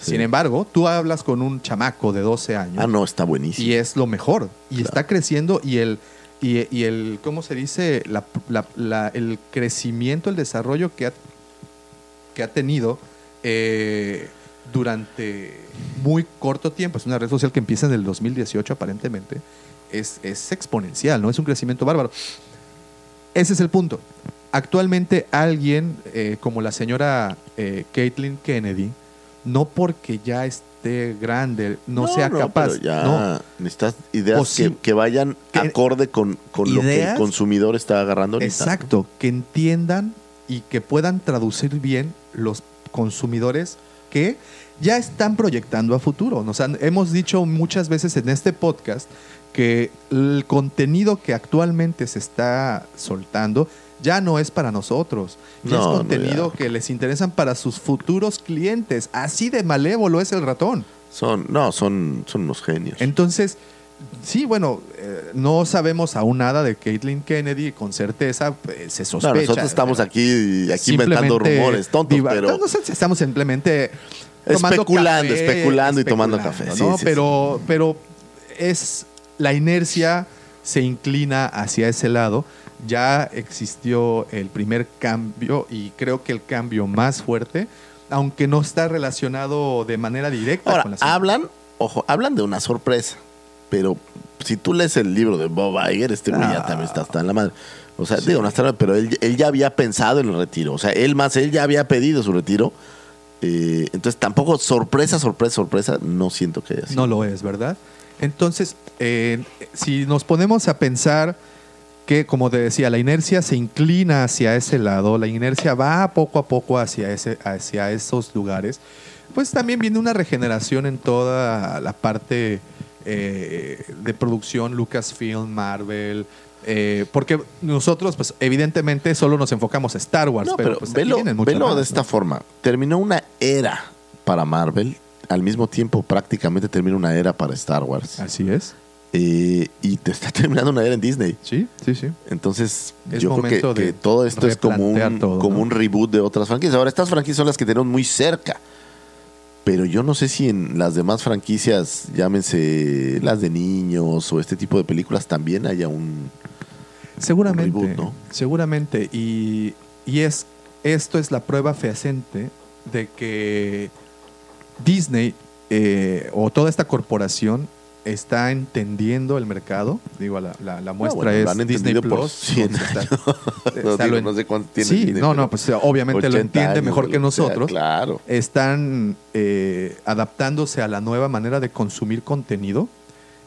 Sí. Sin embargo, tú hablas con un chamaco de 12 años Ah, no, está buenísimo. y es lo mejor. Y Claro. está creciendo y el, y, y el ¿cómo se dice? El crecimiento, el desarrollo que ha, que ha tenido eh, durante muy corto tiempo. Es una red social que empieza en el 2018 aparentemente. Es, es exponencial, ¿no? Es un crecimiento bárbaro. Ese es el punto. Actualmente alguien eh, como la señora eh, Caitlyn Kennedy, no porque ya esté grande, no, sea capaz. pero ya no, necesitas ideas que, que vayan Que- acorde con, con lo que el consumidor está agarrando ahorita. Exacto, que entiendan y que puedan traducir bien los consumidores que ya están proyectando a futuro. Hemos dicho muchas veces en este podcast que el contenido que actualmente se está soltando ya no es para nosotros. Ya No, es no, contenido ya. que les interesan para sus futuros clientes. Así de malévolo es el ratón. Son, no, son, son unos genios. Entonces, sí, bueno, eh, no sabemos aún nada de Caitlyn Kennedy con certeza, eh, se No, sospecha. nosotros estamos aquí, aquí inventando rumores tontos, pero Nosotros estamos simplemente Especulando, café, especulando y tomando café, sí, ¿no? sí, pero, pero es la inercia se inclina hacia ese lado. Ya existió el primer cambio y creo que el cambio más fuerte, aunque no está relacionado de manera directa ahora con la hablan, ojo, hablan de una sorpresa, pero si tú lees el libro de Bob Iger, este güey ya Ah. también está hasta en la madre. O sea, Sí. digo, no está, pero él, él ya había pensado en el retiro. O sea, él más, él ya había pedido su retiro. Eh, entonces, tampoco sorpresa, sorpresa, sorpresa, no siento que haya sido. No lo es, ¿verdad? Entonces, eh, si nos ponemos a pensar que, como te decía, la inercia se inclina hacia ese lado, la inercia va poco a poco hacia, ese, hacia esos lugares, pues también viene una regeneración en toda la parte eh, de producción, Lucasfilm, Marvel. eh, porque nosotros, pues, evidentemente, solo nos enfocamos a Star Wars, No, pero, pero, pues, velo, velo más, de ¿no? esta forma. Terminó una era para Marvel, al mismo tiempo prácticamente termina una era para Star Wars. Así es. Eh, y te está terminando una era en Disney. Sí, sí, sí. Entonces, Es yo creo que, todo esto es como un, todo, como ¿no? un reboot de otras franquicias. Ahora, estas franquicias son las que tenemos muy cerca. Pero yo no sé si en las demás franquicias, llámense las de niños o este tipo de películas, también haya un... Seguramente, reboot, ¿no? seguramente. Y, y es, esto es la prueba fehaciente de que Disney eh, o toda esta corporación está entendiendo el mercado. Digo, la, la- la muestra bueno, lo es han Disney por Plus. 100 donde está- No, está digo, lo en- no sé cuánto tiene Sí, Disney, no, no, pues obviamente lo 80 entiende años, mejor que sea, nosotros. claro. Están eh, adaptándose a la nueva manera de consumir contenido.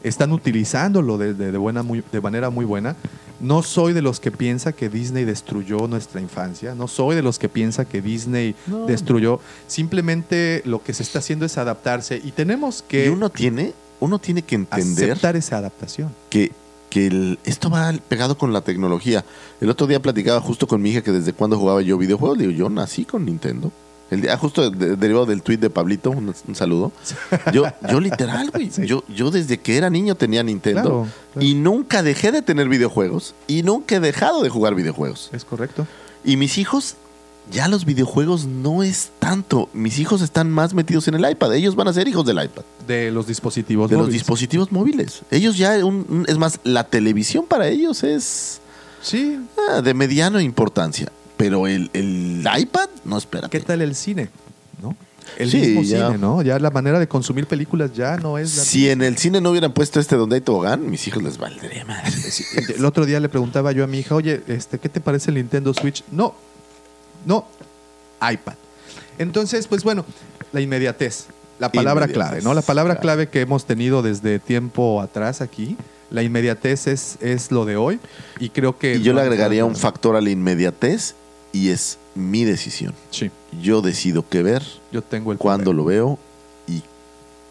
Están utilizándolo de, de- de buena, muy, de manera muy buena. No soy de los que piensa que Disney destruyó nuestra infancia. No soy de los que piensa que Disney No. destruyó. Simplemente lo que se está haciendo es adaptarse y tenemos que Y uno tiene, uno tiene que entender aceptar esa adaptación. que, que el- esto va pegado con la tecnología. El otro día platicaba justo con mi hija que desde cuándo jugaba yo videojuegos. Le digo, yo nací con Nintendo. El día, justo de- derivado del tweet de Pablito, un, un saludo. Yo, yo literal, güey. Sí. Yo, yo desde que era niño tenía Nintendo. Claro, claro. Y nunca dejé de tener videojuegos. Y nunca he dejado de jugar videojuegos. Es correcto. Y mis hijos, ya los videojuegos no es tanto. Mis hijos están más metidos en el iPad. Ellos van a ser hijos del iPad. De los dispositivos De los móviles. dispositivos móviles. Ellos ya, un- es más, la televisión para ellos es Sí. ah, de mediana importancia. Pero el, el iPad, no, espérate. ¿Qué tal el cine? ¿No? El Sí, mismo ya. cine, ¿no? Ya la manera de consumir películas ya no es la Si en el cine no hubieran puesto este donde hay tobogán, mis hijos les valdría. Sí, El otro día le preguntaba yo a mi hija, oye, este, ¿qué te parece el Nintendo Switch? No, no, iPad. Entonces, pues bueno, la inmediatez, la palabra Inmediatez, clave, ¿no? La palabra claro. clave que hemos tenido desde tiempo atrás aquí, la inmediatez es, es lo de hoy y creo que... Y yo le agregaría un factor a la inmediatez y es mi decisión. Sí, Yo decido qué ver, yo tengo el... cuándo lo veo y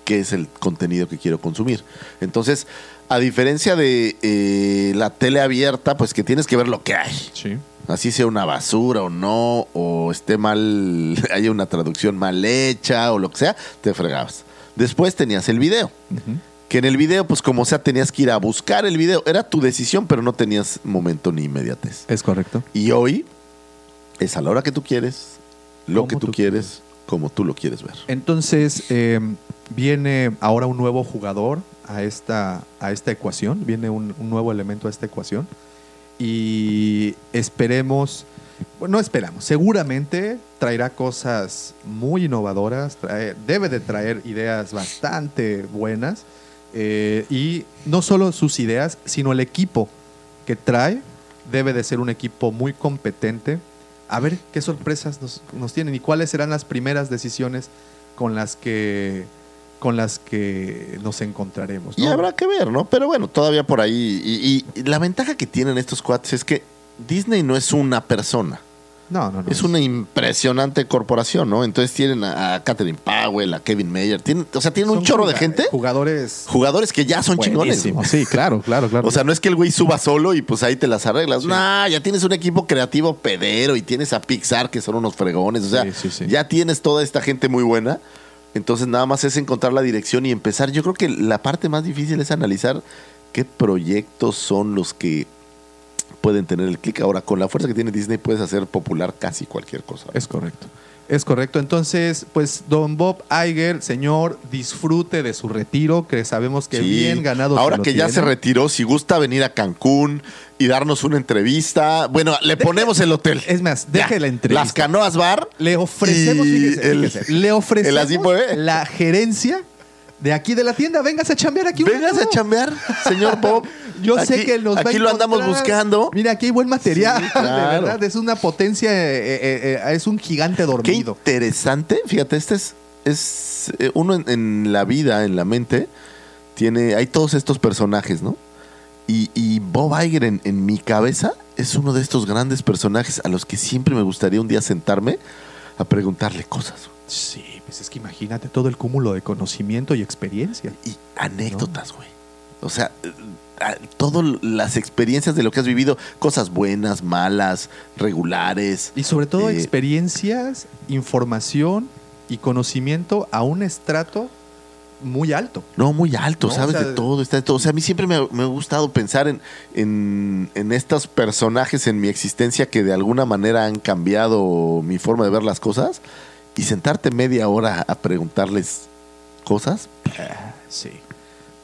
qué es el contenido que quiero consumir. Entonces, a diferencia de eh, la tele abierta, pues que tienes que ver lo que hay. Sí, Así sea una basura o no, o esté mal, haya una traducción mal hecha o lo que sea, te fregabas. Después tenías el video. Que en el video, pues como sea, tenías que ir a buscar el video. Era tu decisión, pero no tenías momento ni inmediatez. es correcto. Y hoy es a la hora que tú quieres, lo que tú, tú quieres, como tú lo quieres ver. Entonces, eh, viene ahora un nuevo jugador a esta, a esta ecuación, viene un, un nuevo elemento a esta ecuación y esperemos, bueno, no esperamos, seguramente traerá cosas muy innovadoras, debe de traer ideas bastante buenas eh, y no solo sus ideas, sino el equipo que trae debe de ser un equipo muy competente. A ver qué sorpresas nos tienen y cuáles serán las primeras decisiones con las que con las que nos encontraremos. Y ¿no? habrá que ver, ¿no? Pero bueno, todavía por ahí. Y, y- y la ventaja que tienen estos cuates es que Disney no es una persona. No, no, no. Es una impresionante corporación, ¿no? Entonces tienen a, Catherine Powell, a Kevin Mayer, tienen, o sea, tienen un chorro de gente, Jugadores. jugadores que ya son chingones. Sí, claro, claro, claro. O sea, no es que el güey suba solo y pues ahí te las arreglas. No, ya tienes un equipo creativo pedero y tienes a Pixar que son unos fregones. O sea, Sí, sí, sí. ya tienes toda esta gente muy buena. Entonces nada más es encontrar la dirección y empezar. Yo creo que la parte más difícil es analizar qué proyectos son los que pueden tener el clic. Ahora, con la fuerza que tiene Disney puedes hacer popular casi cualquier cosa. Es correcto. Es correcto. Entonces, pues, don Bob Iger, señor, disfrute de su retiro, que sabemos que Sí. bien ganado. Ahora que ya se retiró, si gusta venir a Cancún y darnos una entrevista, bueno, le ponemos el hotel. Es más, deje Ya. la entrevista. Las Canoas Bar. Le ofrecemos, fíjese, el- le ofrecemos el la gerencia de aquí de la tienda. Véngase a chambear aquí. un Vengas a chambear, señor Bob. Yo sé que nos va a Aquí lo andamos buscando. Mira, aquí hay buen material, Sí, claro. de verdad. Es una potencia, eh, eh, eh, es un gigante Qué dormido. interesante. Fíjate, este es, es uno en, en la vida, en la mente, tiene, hay todos estos personajes, ¿no? Y, y Bob Iger en, en mi cabeza es uno de estos grandes personajes a los que siempre me gustaría un día sentarme a preguntarle cosas Sí, pues es que imagínate todo el cúmulo de conocimiento y experiencia. y anécdotas, güey. O sea, eh, a- todas las experiencias de lo que has vivido, cosas buenas, malas, regulares. Y sobre todo Eh, experiencias, información y conocimiento a un estrato muy alto. No, muy alto, No, sabes o sea, de todo, está de todo. O sea, a mí siempre me, ha- me ha gustado pensar en, en, en estos personajes en mi existencia que de alguna manera han cambiado mi forma de ver las cosas y sentarte media hora a preguntarles cosas. Sí.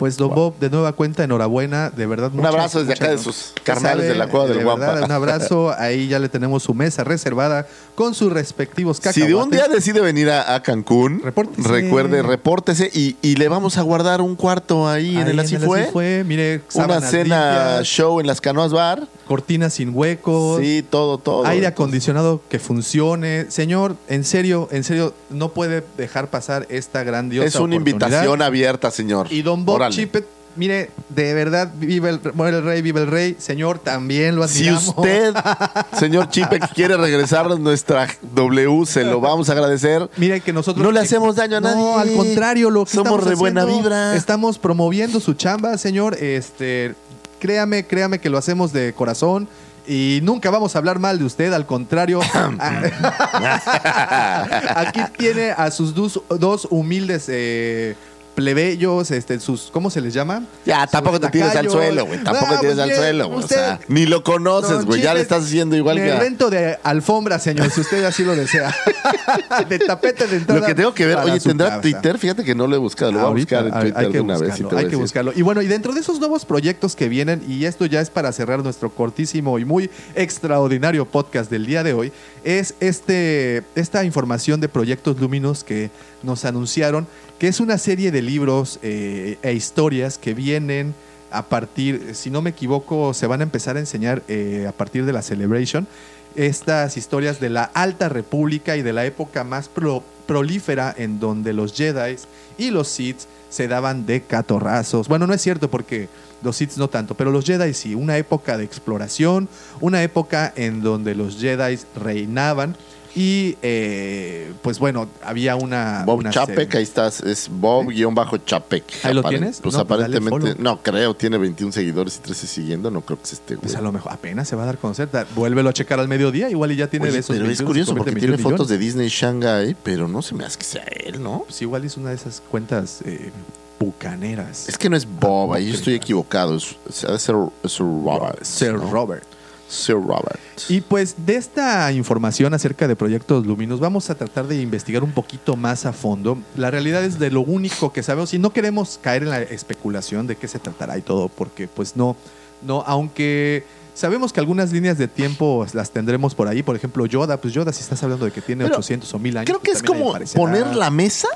Pues Don Bob, de nueva cuenta, enhorabuena, de verdad. Un abrazo desde acá de sus carnales de la Cueva del Guampa. verdad, Un abrazo, ahí ya le tenemos su mesa reservada con sus respectivos Si cacahuates. de un día decide venir a, a Cancún, Repórtese. recuerde, repórtese y, y le vamos a guardar un cuarto ahí, en el Así Fue. Mire, Una cena limpias, show en las Canoas Bar. cortinas sin huecos. Sí, todo, todo. Aire acondicionado que funcione. Señor, en serio, en serio, no puede dejar pasar esta grandiosa Es una invitación abierta, señor. Y Don Bob. Chipet, mire, de verdad, vive el, muere el rey, vive el rey. Señor, también lo Si admiramos. usted, señor Chipek, quiere regresarnos nuestra W, se lo vamos a agradecer. Mire que nosotros No le hacemos daño a No, nadie. al contrario, lo que Somos de buena vibra. Estamos promoviendo su chamba, señor. Este, créame, créame que lo hacemos de corazón. Y nunca vamos a hablar mal de usted, al contrario. Aquí tiene a sus dos, dos humildes eh, plebeyos, este, sus, ¿cómo se les llama? Ya, tampoco te tires al suelo, güey. Tampoco te tires pues al mire, suelo, güey. O sea, ni lo conoces, güey. Ya le estás haciendo igual que a- rento de alfombra, señor, si usted así lo desea. de tapete de entrada. Lo que tengo que ver, oye, ¿tendrá. Twitter? Fíjate que no lo he buscado. Lo voy a buscar en Twitter de una vez. hay que buscarlo. Y bueno, y dentro de esos nuevos proyectos que vienen, y esto ya es para cerrar nuestro cortísimo y muy extraordinario podcast del día de hoy, es este, esta información de proyectos Luminos que nos anunciaron, que es una serie de libros eh, e historias que vienen a partir, si no me equivoco, se van a empezar a enseñar eh, a partir de la Celebration estas historias de la Alta República y de la época más pro- prolífera en donde los Jedi y los Sith se daban de catorrazos. Bueno, no es cierto porque los Sith no tanto, pero los Jedi sí, una época de exploración, una época en donde los Jedi reinaban y eh, pues bueno, había una... Bob una Chapek, serie. ahí estás, es Bob-Chapek. ¿Ahí lo tienes? Pues No, pues aparentemente, no creo, tiene 21 seguidores y 13 siguiendo, no creo que se esté, güey. Pues a lo mejor apenas se va a dar conocer. Vuélvelo a checar al mediodía, igual y ya tiene Oye, de esos pero es 21, curioso porque tiene en 21 fotos de. Disney Shanghai, pero no se me hace que sea él, ¿no? Pues igual es una de esas cuentas eh, bucaneras. Es que no es Bob, ahí yo estoy equivocado. Es, es, es Sir Robert. Sir ¿no? Robert. Sir Robert. Y pues de esta información acerca de proyectos Luminos vamos a tratar de investigar un poquito más a fondo. La realidad es de lo único que sabemos y no queremos caer en la especulación de qué se tratará y todo, porque pues no, no, aunque sabemos que algunas líneas de tiempo las tendremos por ahí, por ejemplo Yoda, pues Yoda si estás hablando de que tiene Pero 800 o 1000 años. Creo que pues es como poner la mesa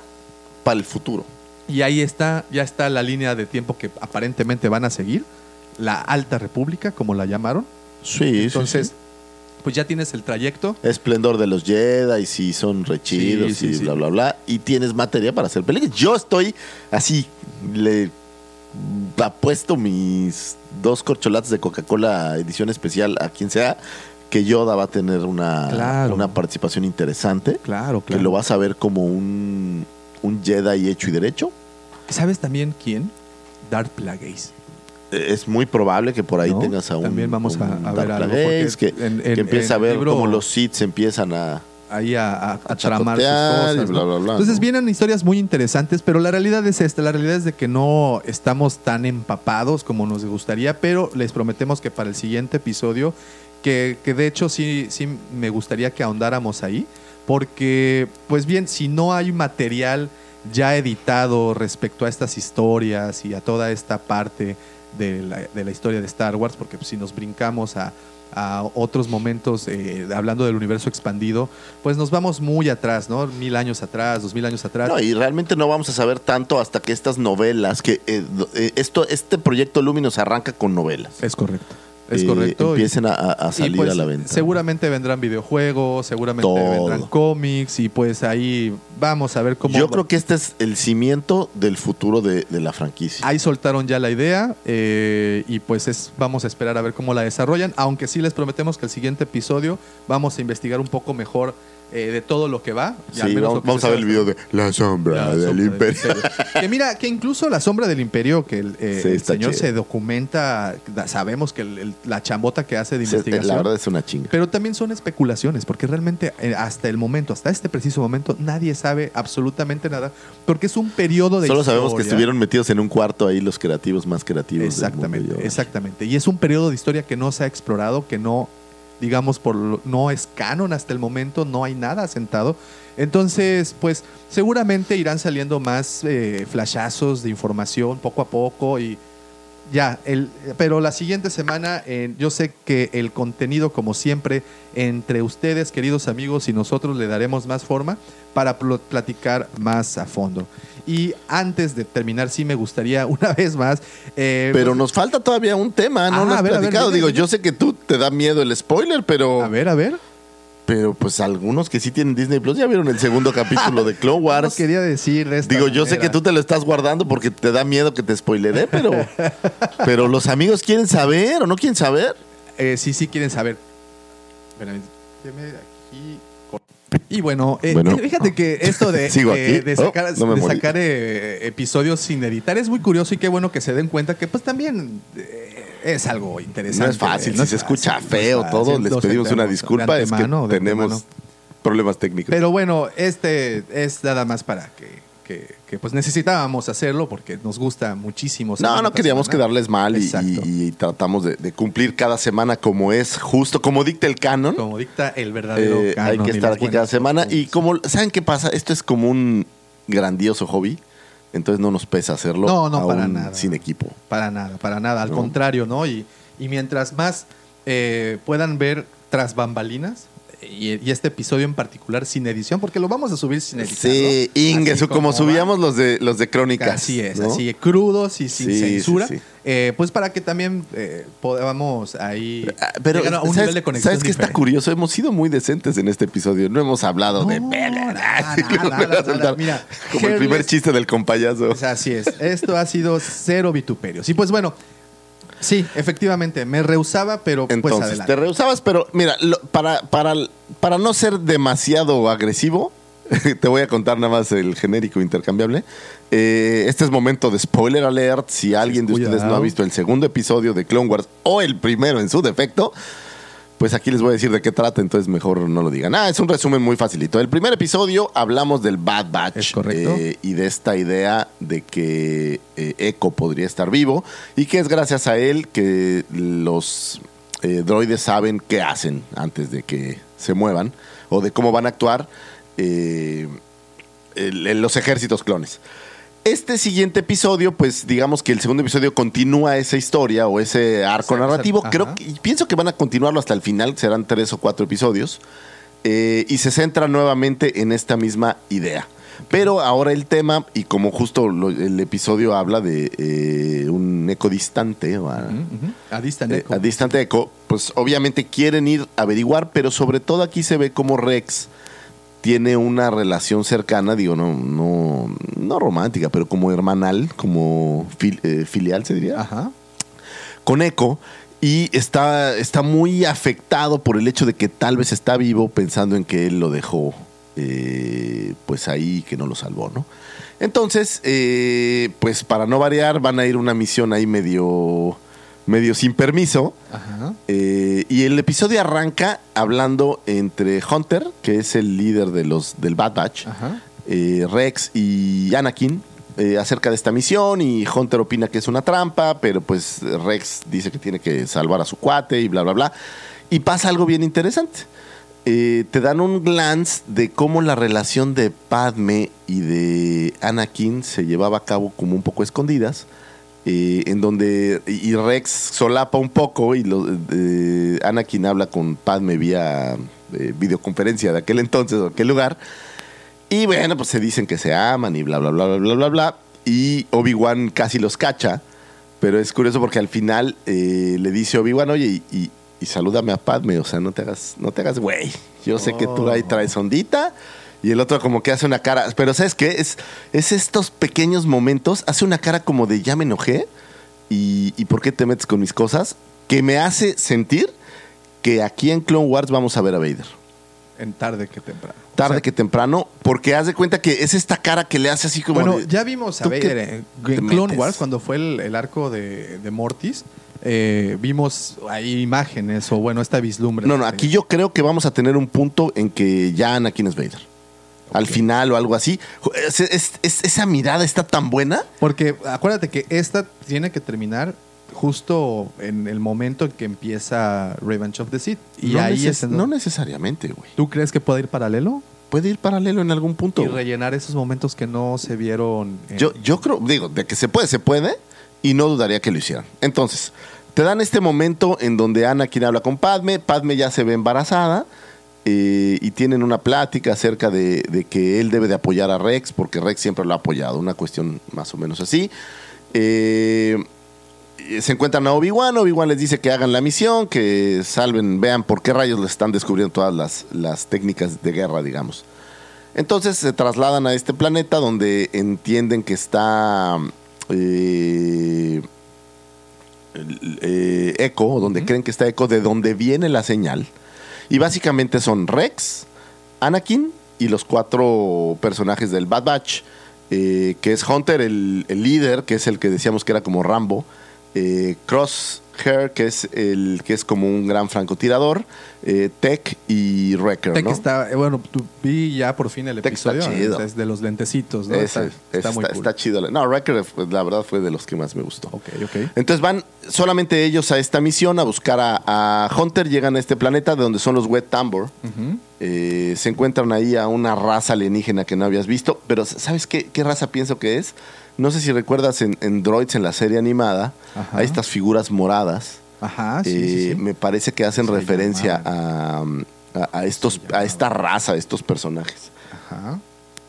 para el futuro. Y ahí está, ya está la línea de tiempo que aparentemente van a seguir, la Alta República, como la llamaron. Sí, Entonces, pues ya tienes el trayecto. Esplendor de los Jedi, si son rechidos Sí, y bla, bla, bla. Y tienes materia para hacer películas. Yo estoy así, le apuesto mis dos corcholates de Coca-Cola edición especial a quien sea, que Yoda va a tener una, Claro. una participación interesante. Claro, Que lo vas a ver como un, un Jedi hecho y derecho. ¿Sabes también quién? Darth Plagueis. Es muy probable que por ahí ¿No? tengas a un. También vamos a- un a ver Darth algo, Plagueis, que, porque en- que en- empieza a ver cómo los Sith empiezan a. ahí a, a- a A tramar sus y cosas. bla, ¿no? bla, bla, Entonces ¿no? vienen historias muy interesantes, pero la realidad es esta, la realidad es de que no estamos tan empapados como nos gustaría, pero les prometemos que para el siguiente episodio, que, que de hecho sí, sí me gustaría que ahondáramos ahí, porque pues bien, si no hay material ya editado respecto a estas historias y a toda esta parte de la, de la historia de Star Wars, porque pues, si nos brincamos a, a otros momentos, eh, hablando del universo expandido, pues nos vamos muy atrás, ¿no? Mil años atrás, dos mil años atrás. No, y realmente no vamos a saber tanto hasta que estas novelas, que eh, eh, esto, este proyecto Luminous arranca con novelas. Es correcto. Es Eh, correcto. Empiecen a, salir pues, a la venta. Seguramente vendrán videojuegos, seguramente Todo. vendrán cómics y pues ahí vamos a ver cómo... Yo creo que este es el cimiento del futuro de, de la franquicia. Ahí soltaron ya la idea eh, y pues es, vamos a esperar a ver cómo la desarrollan, aunque sí les prometemos que el siguiente episodio vamos a investigar un poco mejor eh, de todo lo que va. al menos vamos, a ver el video de La sombra La del sombra imperio. que mira, que incluso la sombra del imperio, que el, eh, Sí, el está señor se documenta, sabemos que el- el- la chambota que hace de Sí, investigación. La verdad es una chinga. Pero también son especulaciones, porque realmente eh, hasta el momento, hasta este preciso momento, nadie sabe absolutamente nada, porque es un periodo de Solo sabemos que estuvieron metidos en un cuarto ahí los creativos más creativos. del Exactamente, mundo. exactamente. Y es un periodo de historia que no se ha explorado, que no, digamos, por no es canon hasta el momento, no hay nada asentado. Entonces, pues seguramente irán saliendo más eh, flashazos de información poco a poco y ya, el, pero la siguiente semana eh, yo sé que el contenido, como siempre, entre ustedes, queridos amigos, y nosotros le daremos más forma para pl- platicar más a fondo. Y antes de terminar, sí me gustaría una vez más... eh, Pero pues, nos falta todavía un tema, no Ah, lo has ver, ver, platicado. Digo, yo sé que tú te da miedo el spoiler, pero, A ver, a ver. Pero pues algunos que sí tienen Disney Plus ya vieron el segundo capítulo de Clone No quería decir de esta Digo, yo sé que tú te lo estás guardando porque te da miedo que te spoileré, pero, pero los amigos quieren saber o no quieren saber. Eh, sí, sí quieren saber. Espérame, aquí. Y bueno, eh, Bueno. fíjate que esto de, Sigo eh, de sacar, Oh, no de sacar, eh, episodios sin editar es muy curioso y qué bueno que se den cuenta que pues también eh, es algo interesante. No es fácil, No si se es escucha fácil, no es feo todo, les pedimos una disculpa, de es que de tenemos problemas técnicos. Pero bueno, este es nada más para que, que- que, pues necesitábamos hacerlo porque nos gusta muchísimo. No, no queríamos semana. quedarles mal y, Exacto. y- y tratamos de, de cumplir cada semana como es justo, como dicta el canon. Como dicta el verdadero Eh, canon hay que y estar aquí cada semana. Y como, ¿saben qué pasa? Esto es como un grandioso hobby. Entonces no nos pesa hacerlo No, no, para nada. sin equipo. Para nada, para nada. Al No. contrario, ¿no? Y, y mientras más eh, puedan ver tras bambalinas, y, este episodio en particular sin edición, porque lo vamos a subir sin edición. Sí, Ingesu, como subíamos los de los de crónicas. Así es, ¿no? así crudos y sin Sí, censura. sí, sí. Eh, pues para que también eh, podamos ahí Ah, Pero, llegar a un ¿sabes, nivel de conexión. ¿sabes qué está curioso? Hemos sido muy decentes en este episodio. No hemos hablado de... No, verga, nada, sí, nada, lo voy a nada, soltar. nada. Mira, Como el primer chiste del compayazo. Pues así es. Esto ha sido cero vituperios. Y pues bueno, sí, efectivamente, me rehusaba, pero pues Entonces, adelante. te rehusabas, pero mira, lo- para, para, para no ser demasiado agresivo, te voy a contar nada más el genérico intercambiable. Eh, este es momento de spoiler alert. Si alguien de ustedes no ha visto el segundo episodio de Clone Wars o el primero en su defecto, pues aquí les voy a decir de qué trata, entonces mejor no lo digan. Ah, es un resumen muy facilito. El primer episodio hablamos del Bad Batch. Es correcto. eh, y de esta idea de que eh, Echo podría estar vivo y que es gracias a él que los eh, droides saben qué hacen antes de que se muevan o de cómo van a actuar eh, los ejércitos clones. Este siguiente episodio, pues digamos que el segundo episodio continúa esa historia o ese arco narrativo. Creo que, pienso que van a continuarlo hasta el final, serán tres o cuatro episodios. eh, y se centra nuevamente en esta misma idea. Pero ahora el tema, y como justo lo- el episodio habla de eh, un eco distante, o a- Ujú, ujú. A distant eh, echo. a distante eco, pues obviamente quieren ir a averiguar, pero sobre todo aquí se ve como Rex tiene una relación cercana, digo, no, no, no romántica, pero como hermanal, como fil- eh, filial, se diría Ajá. con Echo Y está, está muy afectado por el hecho de que tal vez está vivo pensando en que él lo dejó eh, pues ahí que no lo salvó, ¿no? Entonces, eh, pues para no variar, van a ir una misión ahí medio, medio sin permiso. Ajá. Eh, y el episodio arranca hablando entre Hunter, que es el líder de los, del Bad Batch, Ajá. eh, Rex y Anakin eh, acerca de esta misión y Hunter opina que es una trampa, pero pues Rex dice que tiene que salvar a su cuate y bla, bla, bla. Y pasa algo bien interesante. Eh, te dan un glance de cómo la relación de Padme y de Anakin se llevaba a cabo como un poco escondidas. Eh, en donde y Rex solapa un poco y lo- eh, Anakin habla con Padme vía eh, videoconferencia de aquel entonces o aquel lugar y bueno, pues se dicen que se aman y bla, bla, bla, bla, bla, bla, bla. Y Obi-Wan casi los cacha. Pero es curioso porque al final eh, le dice Obi-Wan, oye, y, y- y salúdame a Padme. O sea, no te hagas, no te hagas güey. Yo sé que tú ahí traes ondita. Y el otro como que hace una cara. Pero ¿sabes qué? Es, es estos pequeños momentos. Hace una cara como de ya me enojé. Y, y ¿por qué te metes con mis cosas? Que me hace sentir que aquí en Clone Wars vamos a ver a Vader En tarde que temprano. tarde O sea, que temprano, porque haz de cuenta que es esta cara que le hace así como. Bueno, de- ya vimos a ¿tú qué Vader en, Clone? Wars cuando fue el, el arco de, de Mortis. eh, vimos ahí imágenes o bueno, esta vislumbre. No, no, aquí yo creo que vamos a tener un punto en que ya Anakin es Vader. Al final o algo así. Es- es- es- esa mirada está tan buena. Porque acuérdate que esta tiene que terminar justo en el momento en que empieza Revenge of the Sith. Y no, ahí neces- no necesariamente, güey. ¿Tú crees que puede ir paralelo? Puede ir paralelo en algún punto. Y rellenar esos momentos que no se vieron. en- Yo, yo creo, digo, de que se puede, se puede, y no dudaría que lo hicieran. Entonces, te dan este momento en donde Anakin habla con Padme, Padme ya se ve embarazada, eh, y tienen una plática acerca de, de que él debe de apoyar a Rex, porque Rex siempre lo ha apoyado, una cuestión más o menos así. Eh, se encuentran a Obi-Wan, Obi-Wan les dice que hagan la misión, que salven, vean por qué rayos les están descubriendo todas las, las técnicas de guerra, digamos. Entonces se trasladan a este planeta donde entienden que está eh, eh, Echo, donde creen que está Echo, de donde viene la señal. Y básicamente son Rex, Anakin y los cuatro personajes del Bad Batch, eh, que es Hunter, el, el líder, que es el que decíamos que era como Rambo, eh, Crosshair, que es el que es como un gran francotirador, eh, Tech y Wrecker, Tech ¿no? está, eh, bueno, vi ya por fin el Tech está episodio chido. desde los lentecitos, ¿no? Ese, está, muy cool. está chido. No, Wrecker, pues, la verdad, fue de los que más me gustó. Ok, ok. Entonces van solamente ellos a esta misión a buscar a, a Hunter, llegan a este planeta de donde son los Wet Tambor. Eh, se encuentran ahí a una raza alienígena que no habías visto, pero ¿sabes qué, qué raza pienso que es? No sé si recuerdas en, en Droids, en la serie animada, Ajá. hay estas figuras moradas. Ajá, sí, Eh, sí, sí. Me parece que hacen referencia a, a- a estos, a esta raza, a estos personajes. Ajá.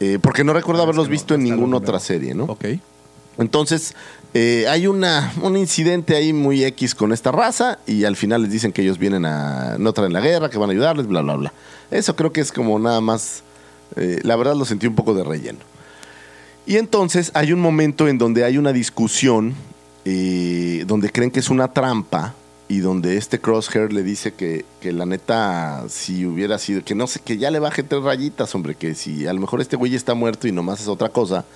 Eh, porque no recuerdo Ah, haberlos visto en ninguna otra serie, ¿no? Ok. Entonces, eh, hay una, un incidente ahí muy X con esta raza y al final les dicen que ellos vienen a no traen la guerra, que van a ayudarles, bla, bla, bla. Eso creo que es como nada más, eh, la verdad lo sentí un poco de relleno. Y entonces hay un momento en donde hay una discusión, eh, donde creen que es una trampa y donde este Crosshair le dice que, que la neta, si hubiera sido, que no sé, que ya le baje tres rayitas, hombre, que si a lo mejor este güey está muerto y nomás es otra cosa,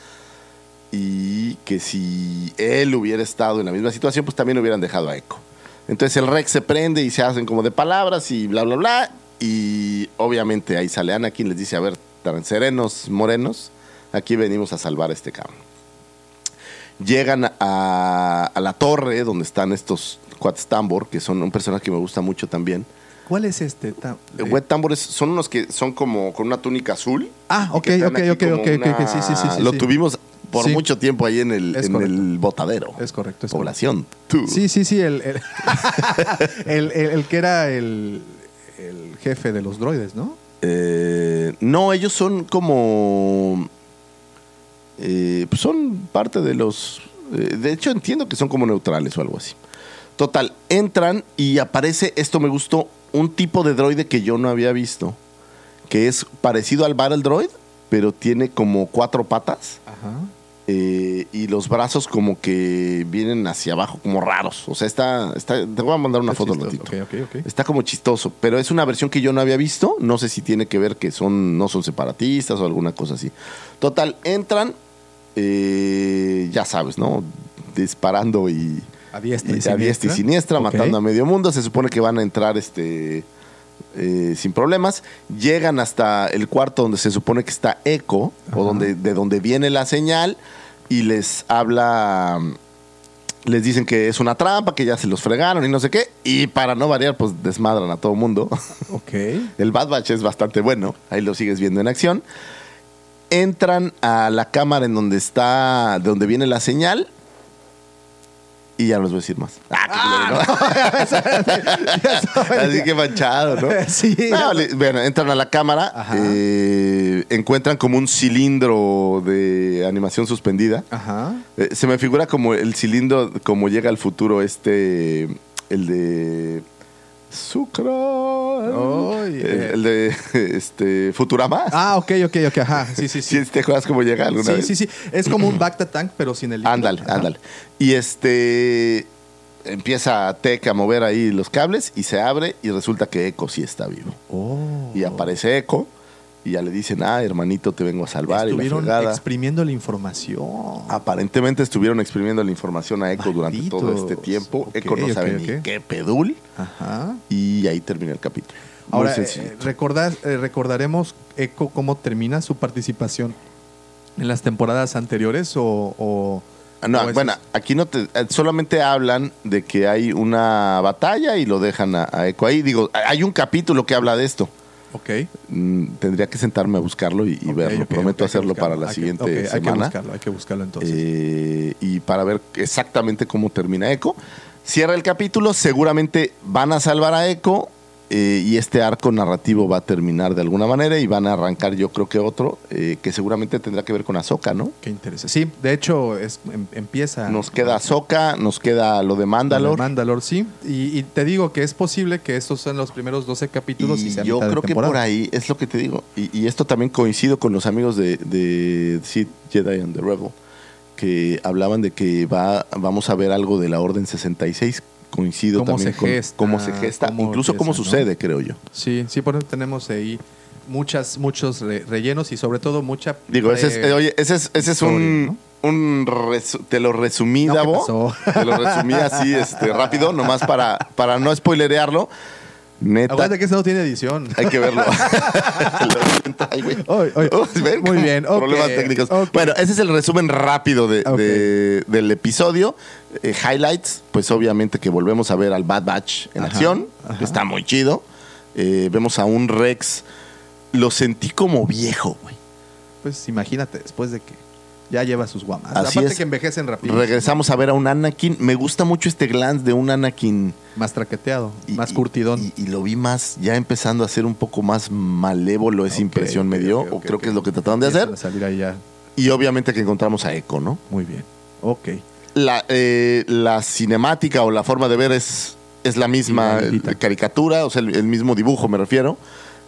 y que si él hubiera estado en la misma situación, pues también hubieran dejado a Echo. Entonces el Rex se prende y se hacen como de palabras y bla, bla, bla. Y obviamente ahí sale Anakin, les dice, a ver, tan serenos, morenos, aquí venimos a salvar a este cabrón. Llegan a, a la torre donde están estos cuates tambor, que son un personaje que me gusta mucho también. ¿Cuál es este? Ta- Eh, Wet tambores son unos que son como con una túnica azul. Ah, ok, ok, ok, como ok, ok, una- ok, sí, sí, sí, sí, Lo sí. tuvimos por Sí. mucho tiempo ahí en el, en botadero. Es correcto. Es Población. Sí, sí, sí. El, el, el- que era el, el jefe de los droides, ¿no? Eh, no, ellos son como. Eh, pues son parte de los. eh, de hecho, entiendo que son como neutrales o algo así. Total, entran y aparece, esto me gustó, un tipo de droide que yo no había visto, que es parecido al Battle Droid, pero tiene como cuatro patas. Ajá. eh, y los brazos como que vienen hacia abajo, como raros. O sea, está, está te voy a mandar una Está foto, chistoso. Lotito. Ok, ok, ok. Está como chistoso, pero es una versión que yo no había visto. No sé si tiene que ver que son no son separatistas o alguna cosa así. Total, entran, eh, ya sabes, ¿no? Disparando y, A diestra y, y a diestra y siniestra, matando a medio mundo. Se supone que van a entrar este eh, sin problemas. Llegan hasta el cuarto donde se supone que está Echo, o donde, de donde viene la señal, y les habla. Les dicen que es una trampa, que ya se los fregaron y no sé qué. Y para no variar, pues desmadran a todo mundo. Ok. El Bad Batch es bastante bueno. Ahí lo sigues viendo en acción. Entran a la cámara en donde está, de donde viene la señal. Y ya no les voy a decir más. Ah, culero, ¿no? Así que manchado, ¿no? Sí. No, le- bueno, entran a la cámara, eh, encuentran como un cilindro de animación suspendida. Ajá. Eh, se me figura como el cilindro, como llega al futuro este, el de Sucra. Oh, el, yeah. el de este, Futurama. Ah, ok, ok, ok. Ajá. Sí, sí, sí. ¿Sí ¿Te acuerdas cómo llega alguna Sí, vez? sí, sí. Es como un Bacta Tank, pero sin el. Ándale, ándale. Y este empieza Tech a mover ahí los cables y se abre y resulta que Echo sí está vivo. Oh. Y aparece Echo y ya le dicen, ah, hermanito, te vengo a salvar y la Estuvieron exprimiendo la información. Aparentemente estuvieron exprimiendo la información a Echo durante todo este tiempo. Ok, Echo no sabe ni qué pedul. Ajá. Y ahí termina el capítulo. Muy Ahora, eh, recordar- eh, recordaremos, Echo, cómo termina su participación en las temporadas anteriores o... o- No, o es- bueno, aquí no te, eh, solamente hablan de que hay una batalla y lo dejan a, a Echo ahí. Digo, hay un capítulo que habla de esto. Ok. Mm, tendría que sentarme a buscarlo y, verlo. Prometo hacerlo para la Hay que- siguiente ok, Hay que semana. buscarlo, hay que buscarlo entonces. Eh, y para ver exactamente cómo termina Echo. Cierra el capítulo, seguramente van a salvar a Echo eh, y este arco narrativo va a terminar de alguna manera y van a arrancar yo creo que otro eh, que seguramente tendrá que ver con Ahsoka, ¿no? Qué interesante. Sí, de hecho, es, em- empieza... Nos queda Ahsoka, nos queda lo de Mandalore. Mandalor, sí. Y, y te digo que es posible que estos sean los primeros 12 capítulos y, Y sea yo mitad de creo que temporada. por ahí es lo que te digo. Y, y esto también coincido con los amigos de, de Sith, Jedi and the Rebel, que hablaban de que va, vamos a ver algo de la Orden 66. Coincido Cómo también se con gesta, cómo se gesta, cómo incluso cómo ¿no? sucede, creo yo. Sí, sí, por eso tenemos ahí muchas, muchos re- rellenos y sobre todo mucha... Digo, ese es, eh, oye, ese es, ese es un, un resu- te lo resumí, No, ¿qué Davo. Te lo resumí así, este, rápido, nomás para, para no spoilerearlo. Neta, Aguanta que eso no tiene edición. hay que verlo. Ay, güey. Ay. Oh, ¿ven? Muy bien, ok, Problemas técnicos. Bueno, ese es el resumen rápido de, del episodio. Eh, highlights, pues obviamente que volvemos a ver al Bad Batch en Ajá, acción. ajá. Está muy chido. Eh, vemos a un Rex. Lo sentí como viejo, güey. Pues imagínate, después de que ya lleva sus guamas. Así Aparte es. que envejecen rápido. Regresamos a ver a un Anakin. Me gusta mucho este glance de un Anakin. Más traqueteado, y- más curtidón. Y, y lo vi más, ya empezando a ser un poco más malévolo. Esa impresión me dio. o creo que es lo que trataron de hacer. Salir ahí ya. Y obviamente que encontramos a Echo, ¿no? Muy bien. Ok. la, eh, la cinemática o la forma de ver es, es la misma caricatura, o sea, el, el mismo dibujo me refiero.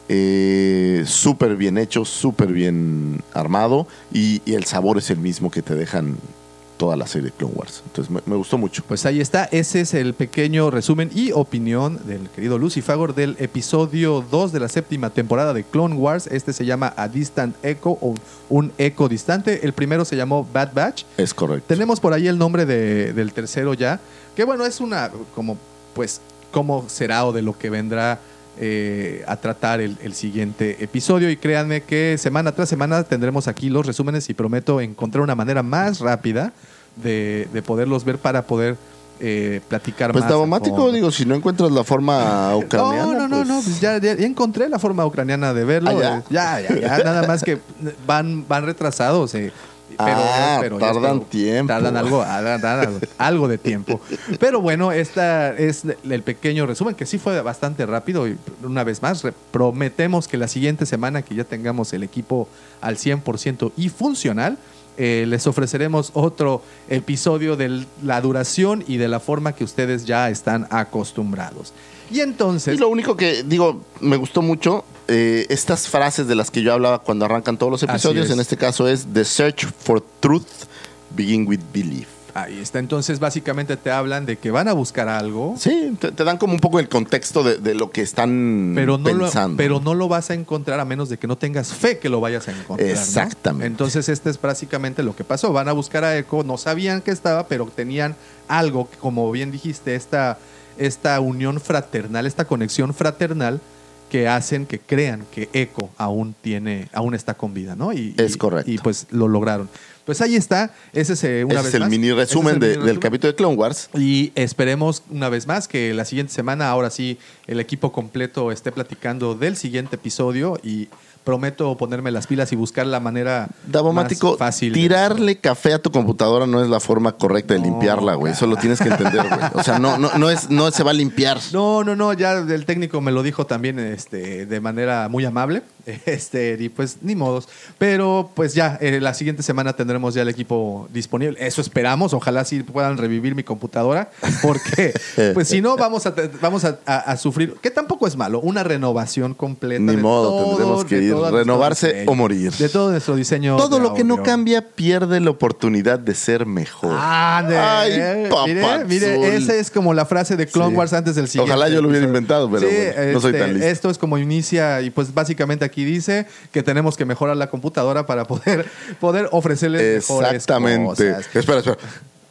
Eh, súper bien hecho, súper bien armado y, y el sabor es el mismo que te dejan toda la serie de Clone Wars. Entonces me, me gustó mucho. Pues ahí está, ese es el pequeño resumen y opinión del querido Lucifagor del episodio 2 de la séptima temporada de Clone Wars. Este se llama A Distant Echo o un eco distante. El primero se llamó Bad Batch. Es correcto. Tenemos por ahí el nombre de- del tercero ya, que bueno, es una como pues cómo será o de lo que vendrá eh, a tratar el, el siguiente episodio y créanme que semana tras semana tendremos aquí los resúmenes y prometo encontrar una manera más rápida de, de poderlos ver para poder eh, platicar Pues más. Davomático, fondo. digo, si no encuentras la forma ucraniana. No, no, no, pues- no, pues ya encontré la forma ucraniana de verlo. ¿Ah, ya? eh, ya, ya, ya, nada más que van, van retrasados. Pero, Ah, pero tardan tiempo. Tardan algo, algo, algo de tiempo. Pero bueno, esta es el pequeño resumen que sí fue bastante rápido. Y una vez más, prometemos que la siguiente semana que ya tengamos el equipo al 100% y funcional, eh, les ofreceremos otro episodio de la duración y de la forma que ustedes ya están acostumbrados. Y entonces... Y lo único que digo, me gustó mucho, eh, estas frases de las que yo hablaba cuando arrancan todos los episodios, es. en este caso es The Search for Truth Begin with Belief. Ahí está. Entonces, básicamente te hablan de que van a buscar algo. Sí, te, te dan como un poco el contexto de, de lo que están Pero no, lo, pensando. pero no lo vas a encontrar a menos de que no tengas fe que lo vayas a encontrar. ¿no? Exactamente. Entonces, este es básicamente lo que pasó. Van a buscar a Echo, no sabían que estaba, pero tenían algo, que, como bien dijiste, esta, esta unión fraternal, esta conexión fraternal que hacen que crean que Echo aún tiene, aún está con vida, ¿no? Y, Es correcto. Y pues lo lograron. Pues ahí está. Ese es eh, una Ese vez es el más. mini Ese es el resumen de- mini del resumen. capítulo de Clone Wars. Y esperemos una vez más que la siguiente semana, ahora sí, el equipo completo esté platicando del siguiente episodio y prometo ponerme las pilas y buscar la manera Davomático, más fácil. de- tirarle café a tu computadora no es la forma correcta de No, limpiarla, güey. Eso lo tienes que entender, güey. O sea, no, no, no, es, no se va a limpiar. No, no, no, ya el técnico me lo dijo también este, de manera muy amable. Este, y pues ni modos. Pero pues ya, eh, la siguiente semana tendremos ya el equipo disponible. Eso esperamos. Ojalá sí puedan revivir mi computadora. Porque, pues si no, vamos a, vamos a, a- a sufrir, que tampoco es malo, una renovación completa. Ni de modo, todo, tendremos que ir, renovarse diseño, o morir. De todo nuestro diseño. Todo lo que no audio. cambia pierde la oportunidad de ser mejor. Ay, mire, mire, esa es como la frase de Clone Sí. Wars antes del siguiente. Ojalá yo lo hubiera inventado, pero Sí, bueno, no soy este, tan listo. Esto es como inicia y pues básicamente aquí dice que tenemos que mejorar la computadora para poder, poder ofrecerles mejores Exactamente. cosas. Espera, espera.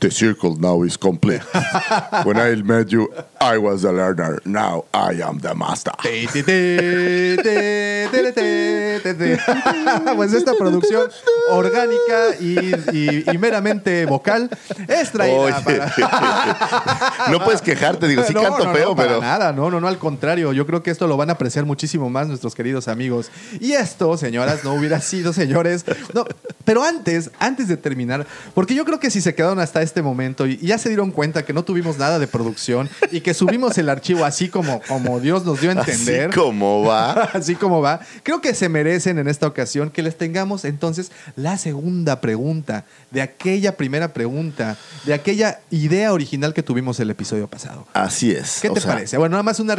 The circle now is complete. When I met you, I was the learner. Now I am the master. Te, te, te, te, te, te, te, te. Pues esta producción orgánica y, y- y meramente vocal es traída Oye, para... no puedes quejarte, digo, sí No, canto no, feo, no, para pero. nada, no, no, no, al contrario. Yo creo que esto lo van a apreciar muchísimo más nuestros queridos amigos. Y esto, señoras, no hubiera sido, señores. No, pero antes, antes de terminar, porque yo creo que si se quedaron hasta este momento y ya se dieron cuenta que no tuvimos nada de producción y que subimos el archivo así como, como Dios nos dio a entender. Así como va. Así como va. Creo que se merecen en esta ocasión que les tengamos entonces la segunda pregunta de aquella primera pregunta, de aquella idea original que tuvimos el episodio pasado. Así es. ¿Qué te sea, parece? Bueno, nada más una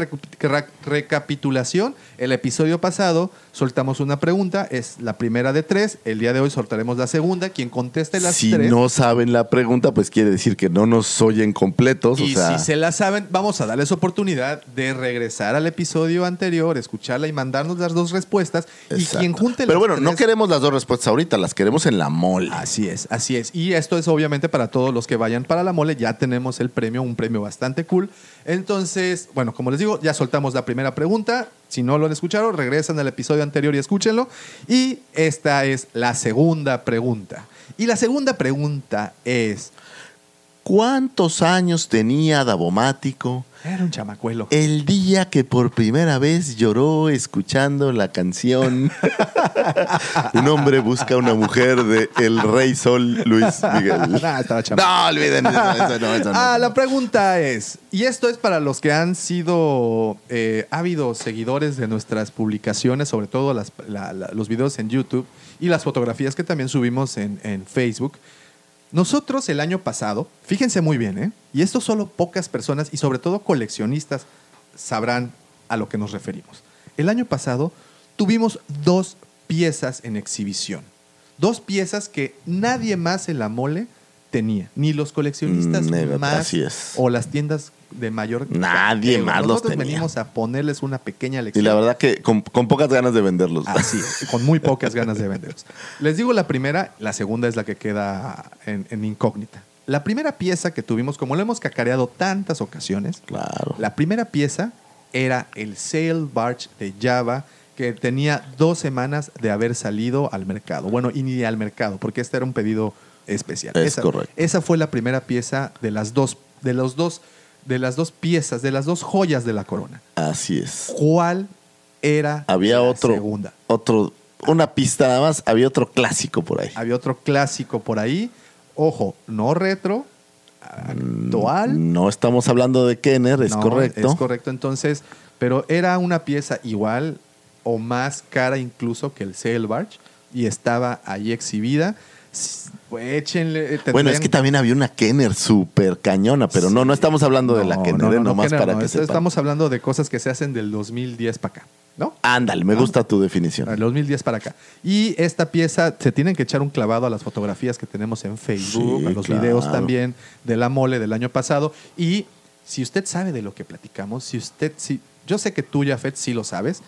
recapitulación. El episodio pasado soltamos una pregunta, es la primera de tres. El día de hoy soltaremos la segunda. Quien conteste las Si tres. no saben la pregunta, pues quiere decir que no nos oyen completos. Y o sea, si se la saben, vamos a darles oportunidad de regresar al episodio anterior, escucharla y mandarnos las dos respuestas. Y quien junte Pero bueno, no queremos las dos respuestas ahorita, las queremos en la mole. Así es, así es. Y esto es obviamente para todos los que vayan para la mole. Ya tenemos el premio, un premio bastante cool. Entonces, bueno, como les digo, ya soltamos la primera pregunta. Si no lo han escuchado, regresan al episodio anterior y escúchenlo. Y esta es la segunda pregunta. Y la segunda pregunta es... ¿Cuántos años tenía Davomático Era un chamacuelo. el día que por primera vez lloró escuchando la canción Un hombre busca a una mujer de El Rey Sol Luis Miguel? Nah, estaba. No, olviden eso, eso no, eso no. Ah, la pregunta es, y esto es para los que han sido eh, ávidos seguidores de nuestras publicaciones, sobre todo las- la- la- los videos en YouTube y las fotografías que también subimos en, en Facebook. Nosotros el año pasado, fíjense muy bien, ¿eh? y esto solo pocas personas y sobre todo coleccionistas sabrán a lo que nos referimos. El año pasado tuvimos dos piezas en exhibición. Dos piezas que nadie más en la mole tenía, ni los coleccionistas Mm, never, más o las tiendas de mayor Nadie más los Nosotros tenía. venimos a ponerles una pequeña Y lección. la verdad que con, con pocas ganas de venderlos. Así es, con muy pocas ganas de venderlos. Les digo la primera, la segunda es la que queda en, en incógnita. La primera pieza que tuvimos, como lo hemos cacareado tantas ocasiones, Claro. la primera pieza era el Sail Barge de Java que tenía dos semanas de haber salido al mercado. Bueno, y ni al mercado, porque este era un pedido especial. Es esa, correcto. Esa fue la primera pieza de las dos, de los dos, de las dos piezas, de las dos joyas de la corona. Así es. ¿Cuál era Había la otro, segunda? otro, una pista nada más, había otro clásico por ahí. Había otro clásico por ahí. Ojo, no retro, actual. No estamos hablando de Kenner, es No, correcto. Es correcto, entonces, pero era una pieza igual o más cara incluso que el Sail Barge y estaba ahí exhibida. Pues, échenle. Bueno, es que también había una Kenner súper cañona, pero no, no estamos hablando de la Kenner, no, eh, no, no, nomás Kenner para que sepan. Estamos hablando de cosas que se hacen del 2010 para acá. ¿no? Ándale, me gusta tu definición. El 2010 para acá. Y esta pieza se tienen que echar un clavado a las fotografías que tenemos en Facebook, Sí, a los claro. videos también de la mole del año pasado. Y si usted sabe de lo que platicamos, si usted, si, yo sé que tú, Jafet, sí lo sabes.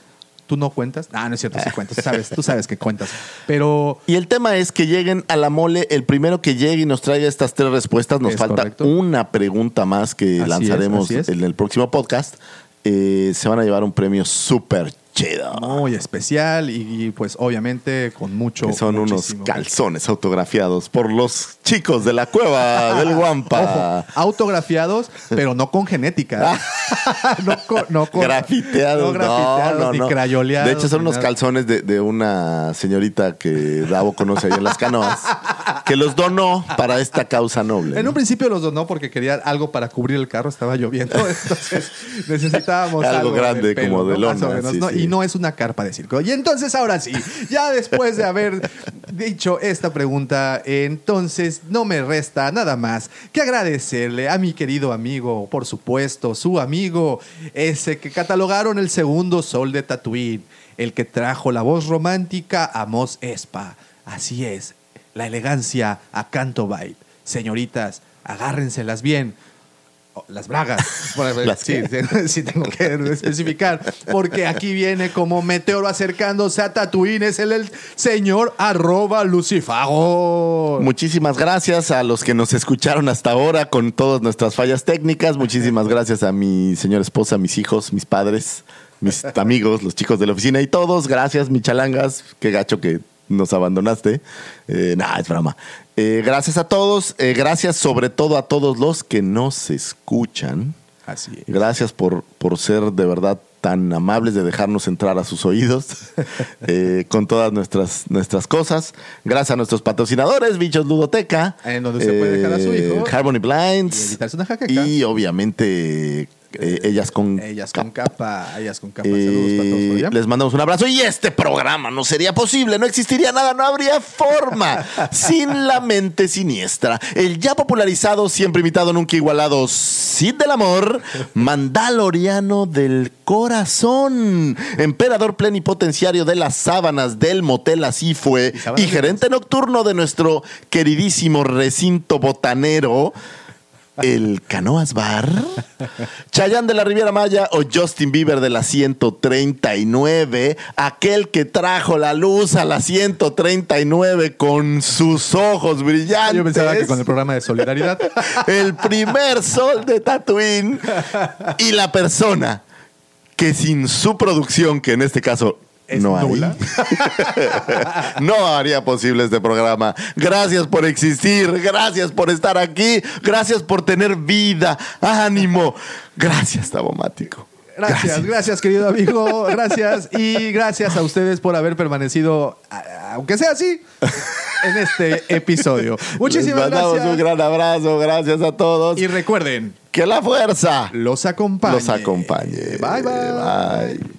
Tú no cuentas. Ah, no es cierto, sí cuentas. Sabes, tú sabes que cuentas. Pero Y el tema es que lleguen a la mole, el primero que llegue y nos traiga estas tres respuestas, nos falta correcto. una pregunta más que Así lanzaremos es, así es. en el próximo podcast. Eh, se van a llevar un premio súper chido. muy especial y, y, pues obviamente con mucho. Que son unos calzones autografiados por los chicos de la cueva del Guampa. Ojo, autografiados, pero no con genética. no no grafiteados. No grafiteados no, no, ni crayoleados. De hecho, son unos nada. calzones de, de una señorita que Davo conoce ahí en las canoas, que los donó para esta causa noble. En un principio los donó porque quería algo para cubrir el carro, estaba lloviendo, entonces necesitábamos Algo algo, grande, pelo, como de lona, menos, sí, ¿no? sí. Y no es una carpa de circo. Y entonces ahora sí, ya después de haber dicho esta pregunta, entonces no me resta nada más que agradecerle a mi querido amigo, por supuesto, su amigo, ese que catalogaron el segundo sol de Tatooine, el que trajo la voz romántica a Mos Espa. Así es, la elegancia a Canto Bight. Señoritas, agárrenselas bien. Oh, Las bragas. Bueno, ¿Las sí, sí, tengo que especificar. Porque aquí viene como meteoro acercándose a Tatooine. Es el, el señor arroba Lucifago. Muchísimas gracias a los que nos escucharon hasta ahora con todas nuestras fallas técnicas. Muchísimas gracias a mi señora esposa, mis hijos, mis padres, mis amigos, los chicos de la oficina y todos. Gracias, michalangas. Qué gacho que nos abandonaste. Eh, nah, es broma. Eh, gracias a todos. Eh, gracias sobre todo a todos los que nos escuchan. Así es. Gracias por, por ser de verdad tan amables de dejarnos entrar a sus oídos eh, con todas nuestras, nuestras cosas. Gracias a nuestros patrocinadores, Bichos Ludoteca. En donde se puede dejar a su hijo. Harmony Blinds. una. Y obviamente eh, ellas con... Ellas con capa, ellas con capa. Eh, Saludos para todos allá. les mandamos un abrazo y este programa no sería posible, no existiría nada, no habría forma sin la mente siniestra. El ya popularizado, siempre imitado, nunca igualado, Cid del Amor, Mandaloriano del Corazón, emperador plenipotenciario de las sábanas del motel Así fue y gerente nocturno de nuestro queridísimo recinto botanero. El Canoas Bar, Chayán de la Riviera Maya o Justin Bieber de la 139, aquel que trajo la luz a la 139 con sus ojos brillantes. Yo pensaba que con el programa de solidaridad. el primer sol de Tatooine y la persona que sin su producción, que en este caso ¿Es no hay, nula? no haría posible este programa. Gracias por existir, gracias por estar aquí, gracias por tener vida, ánimo. Gracias, Tabomático. Gracias, gracias, querido amigo. Gracias. Y gracias a ustedes por haber permanecido, aunque sea así, en este episodio. Muchísimas Les mandamos gracias. un gran abrazo, gracias a todos. Y recuerden, que la fuerza los acompañe. los acompañe. Bye, bye. Bye.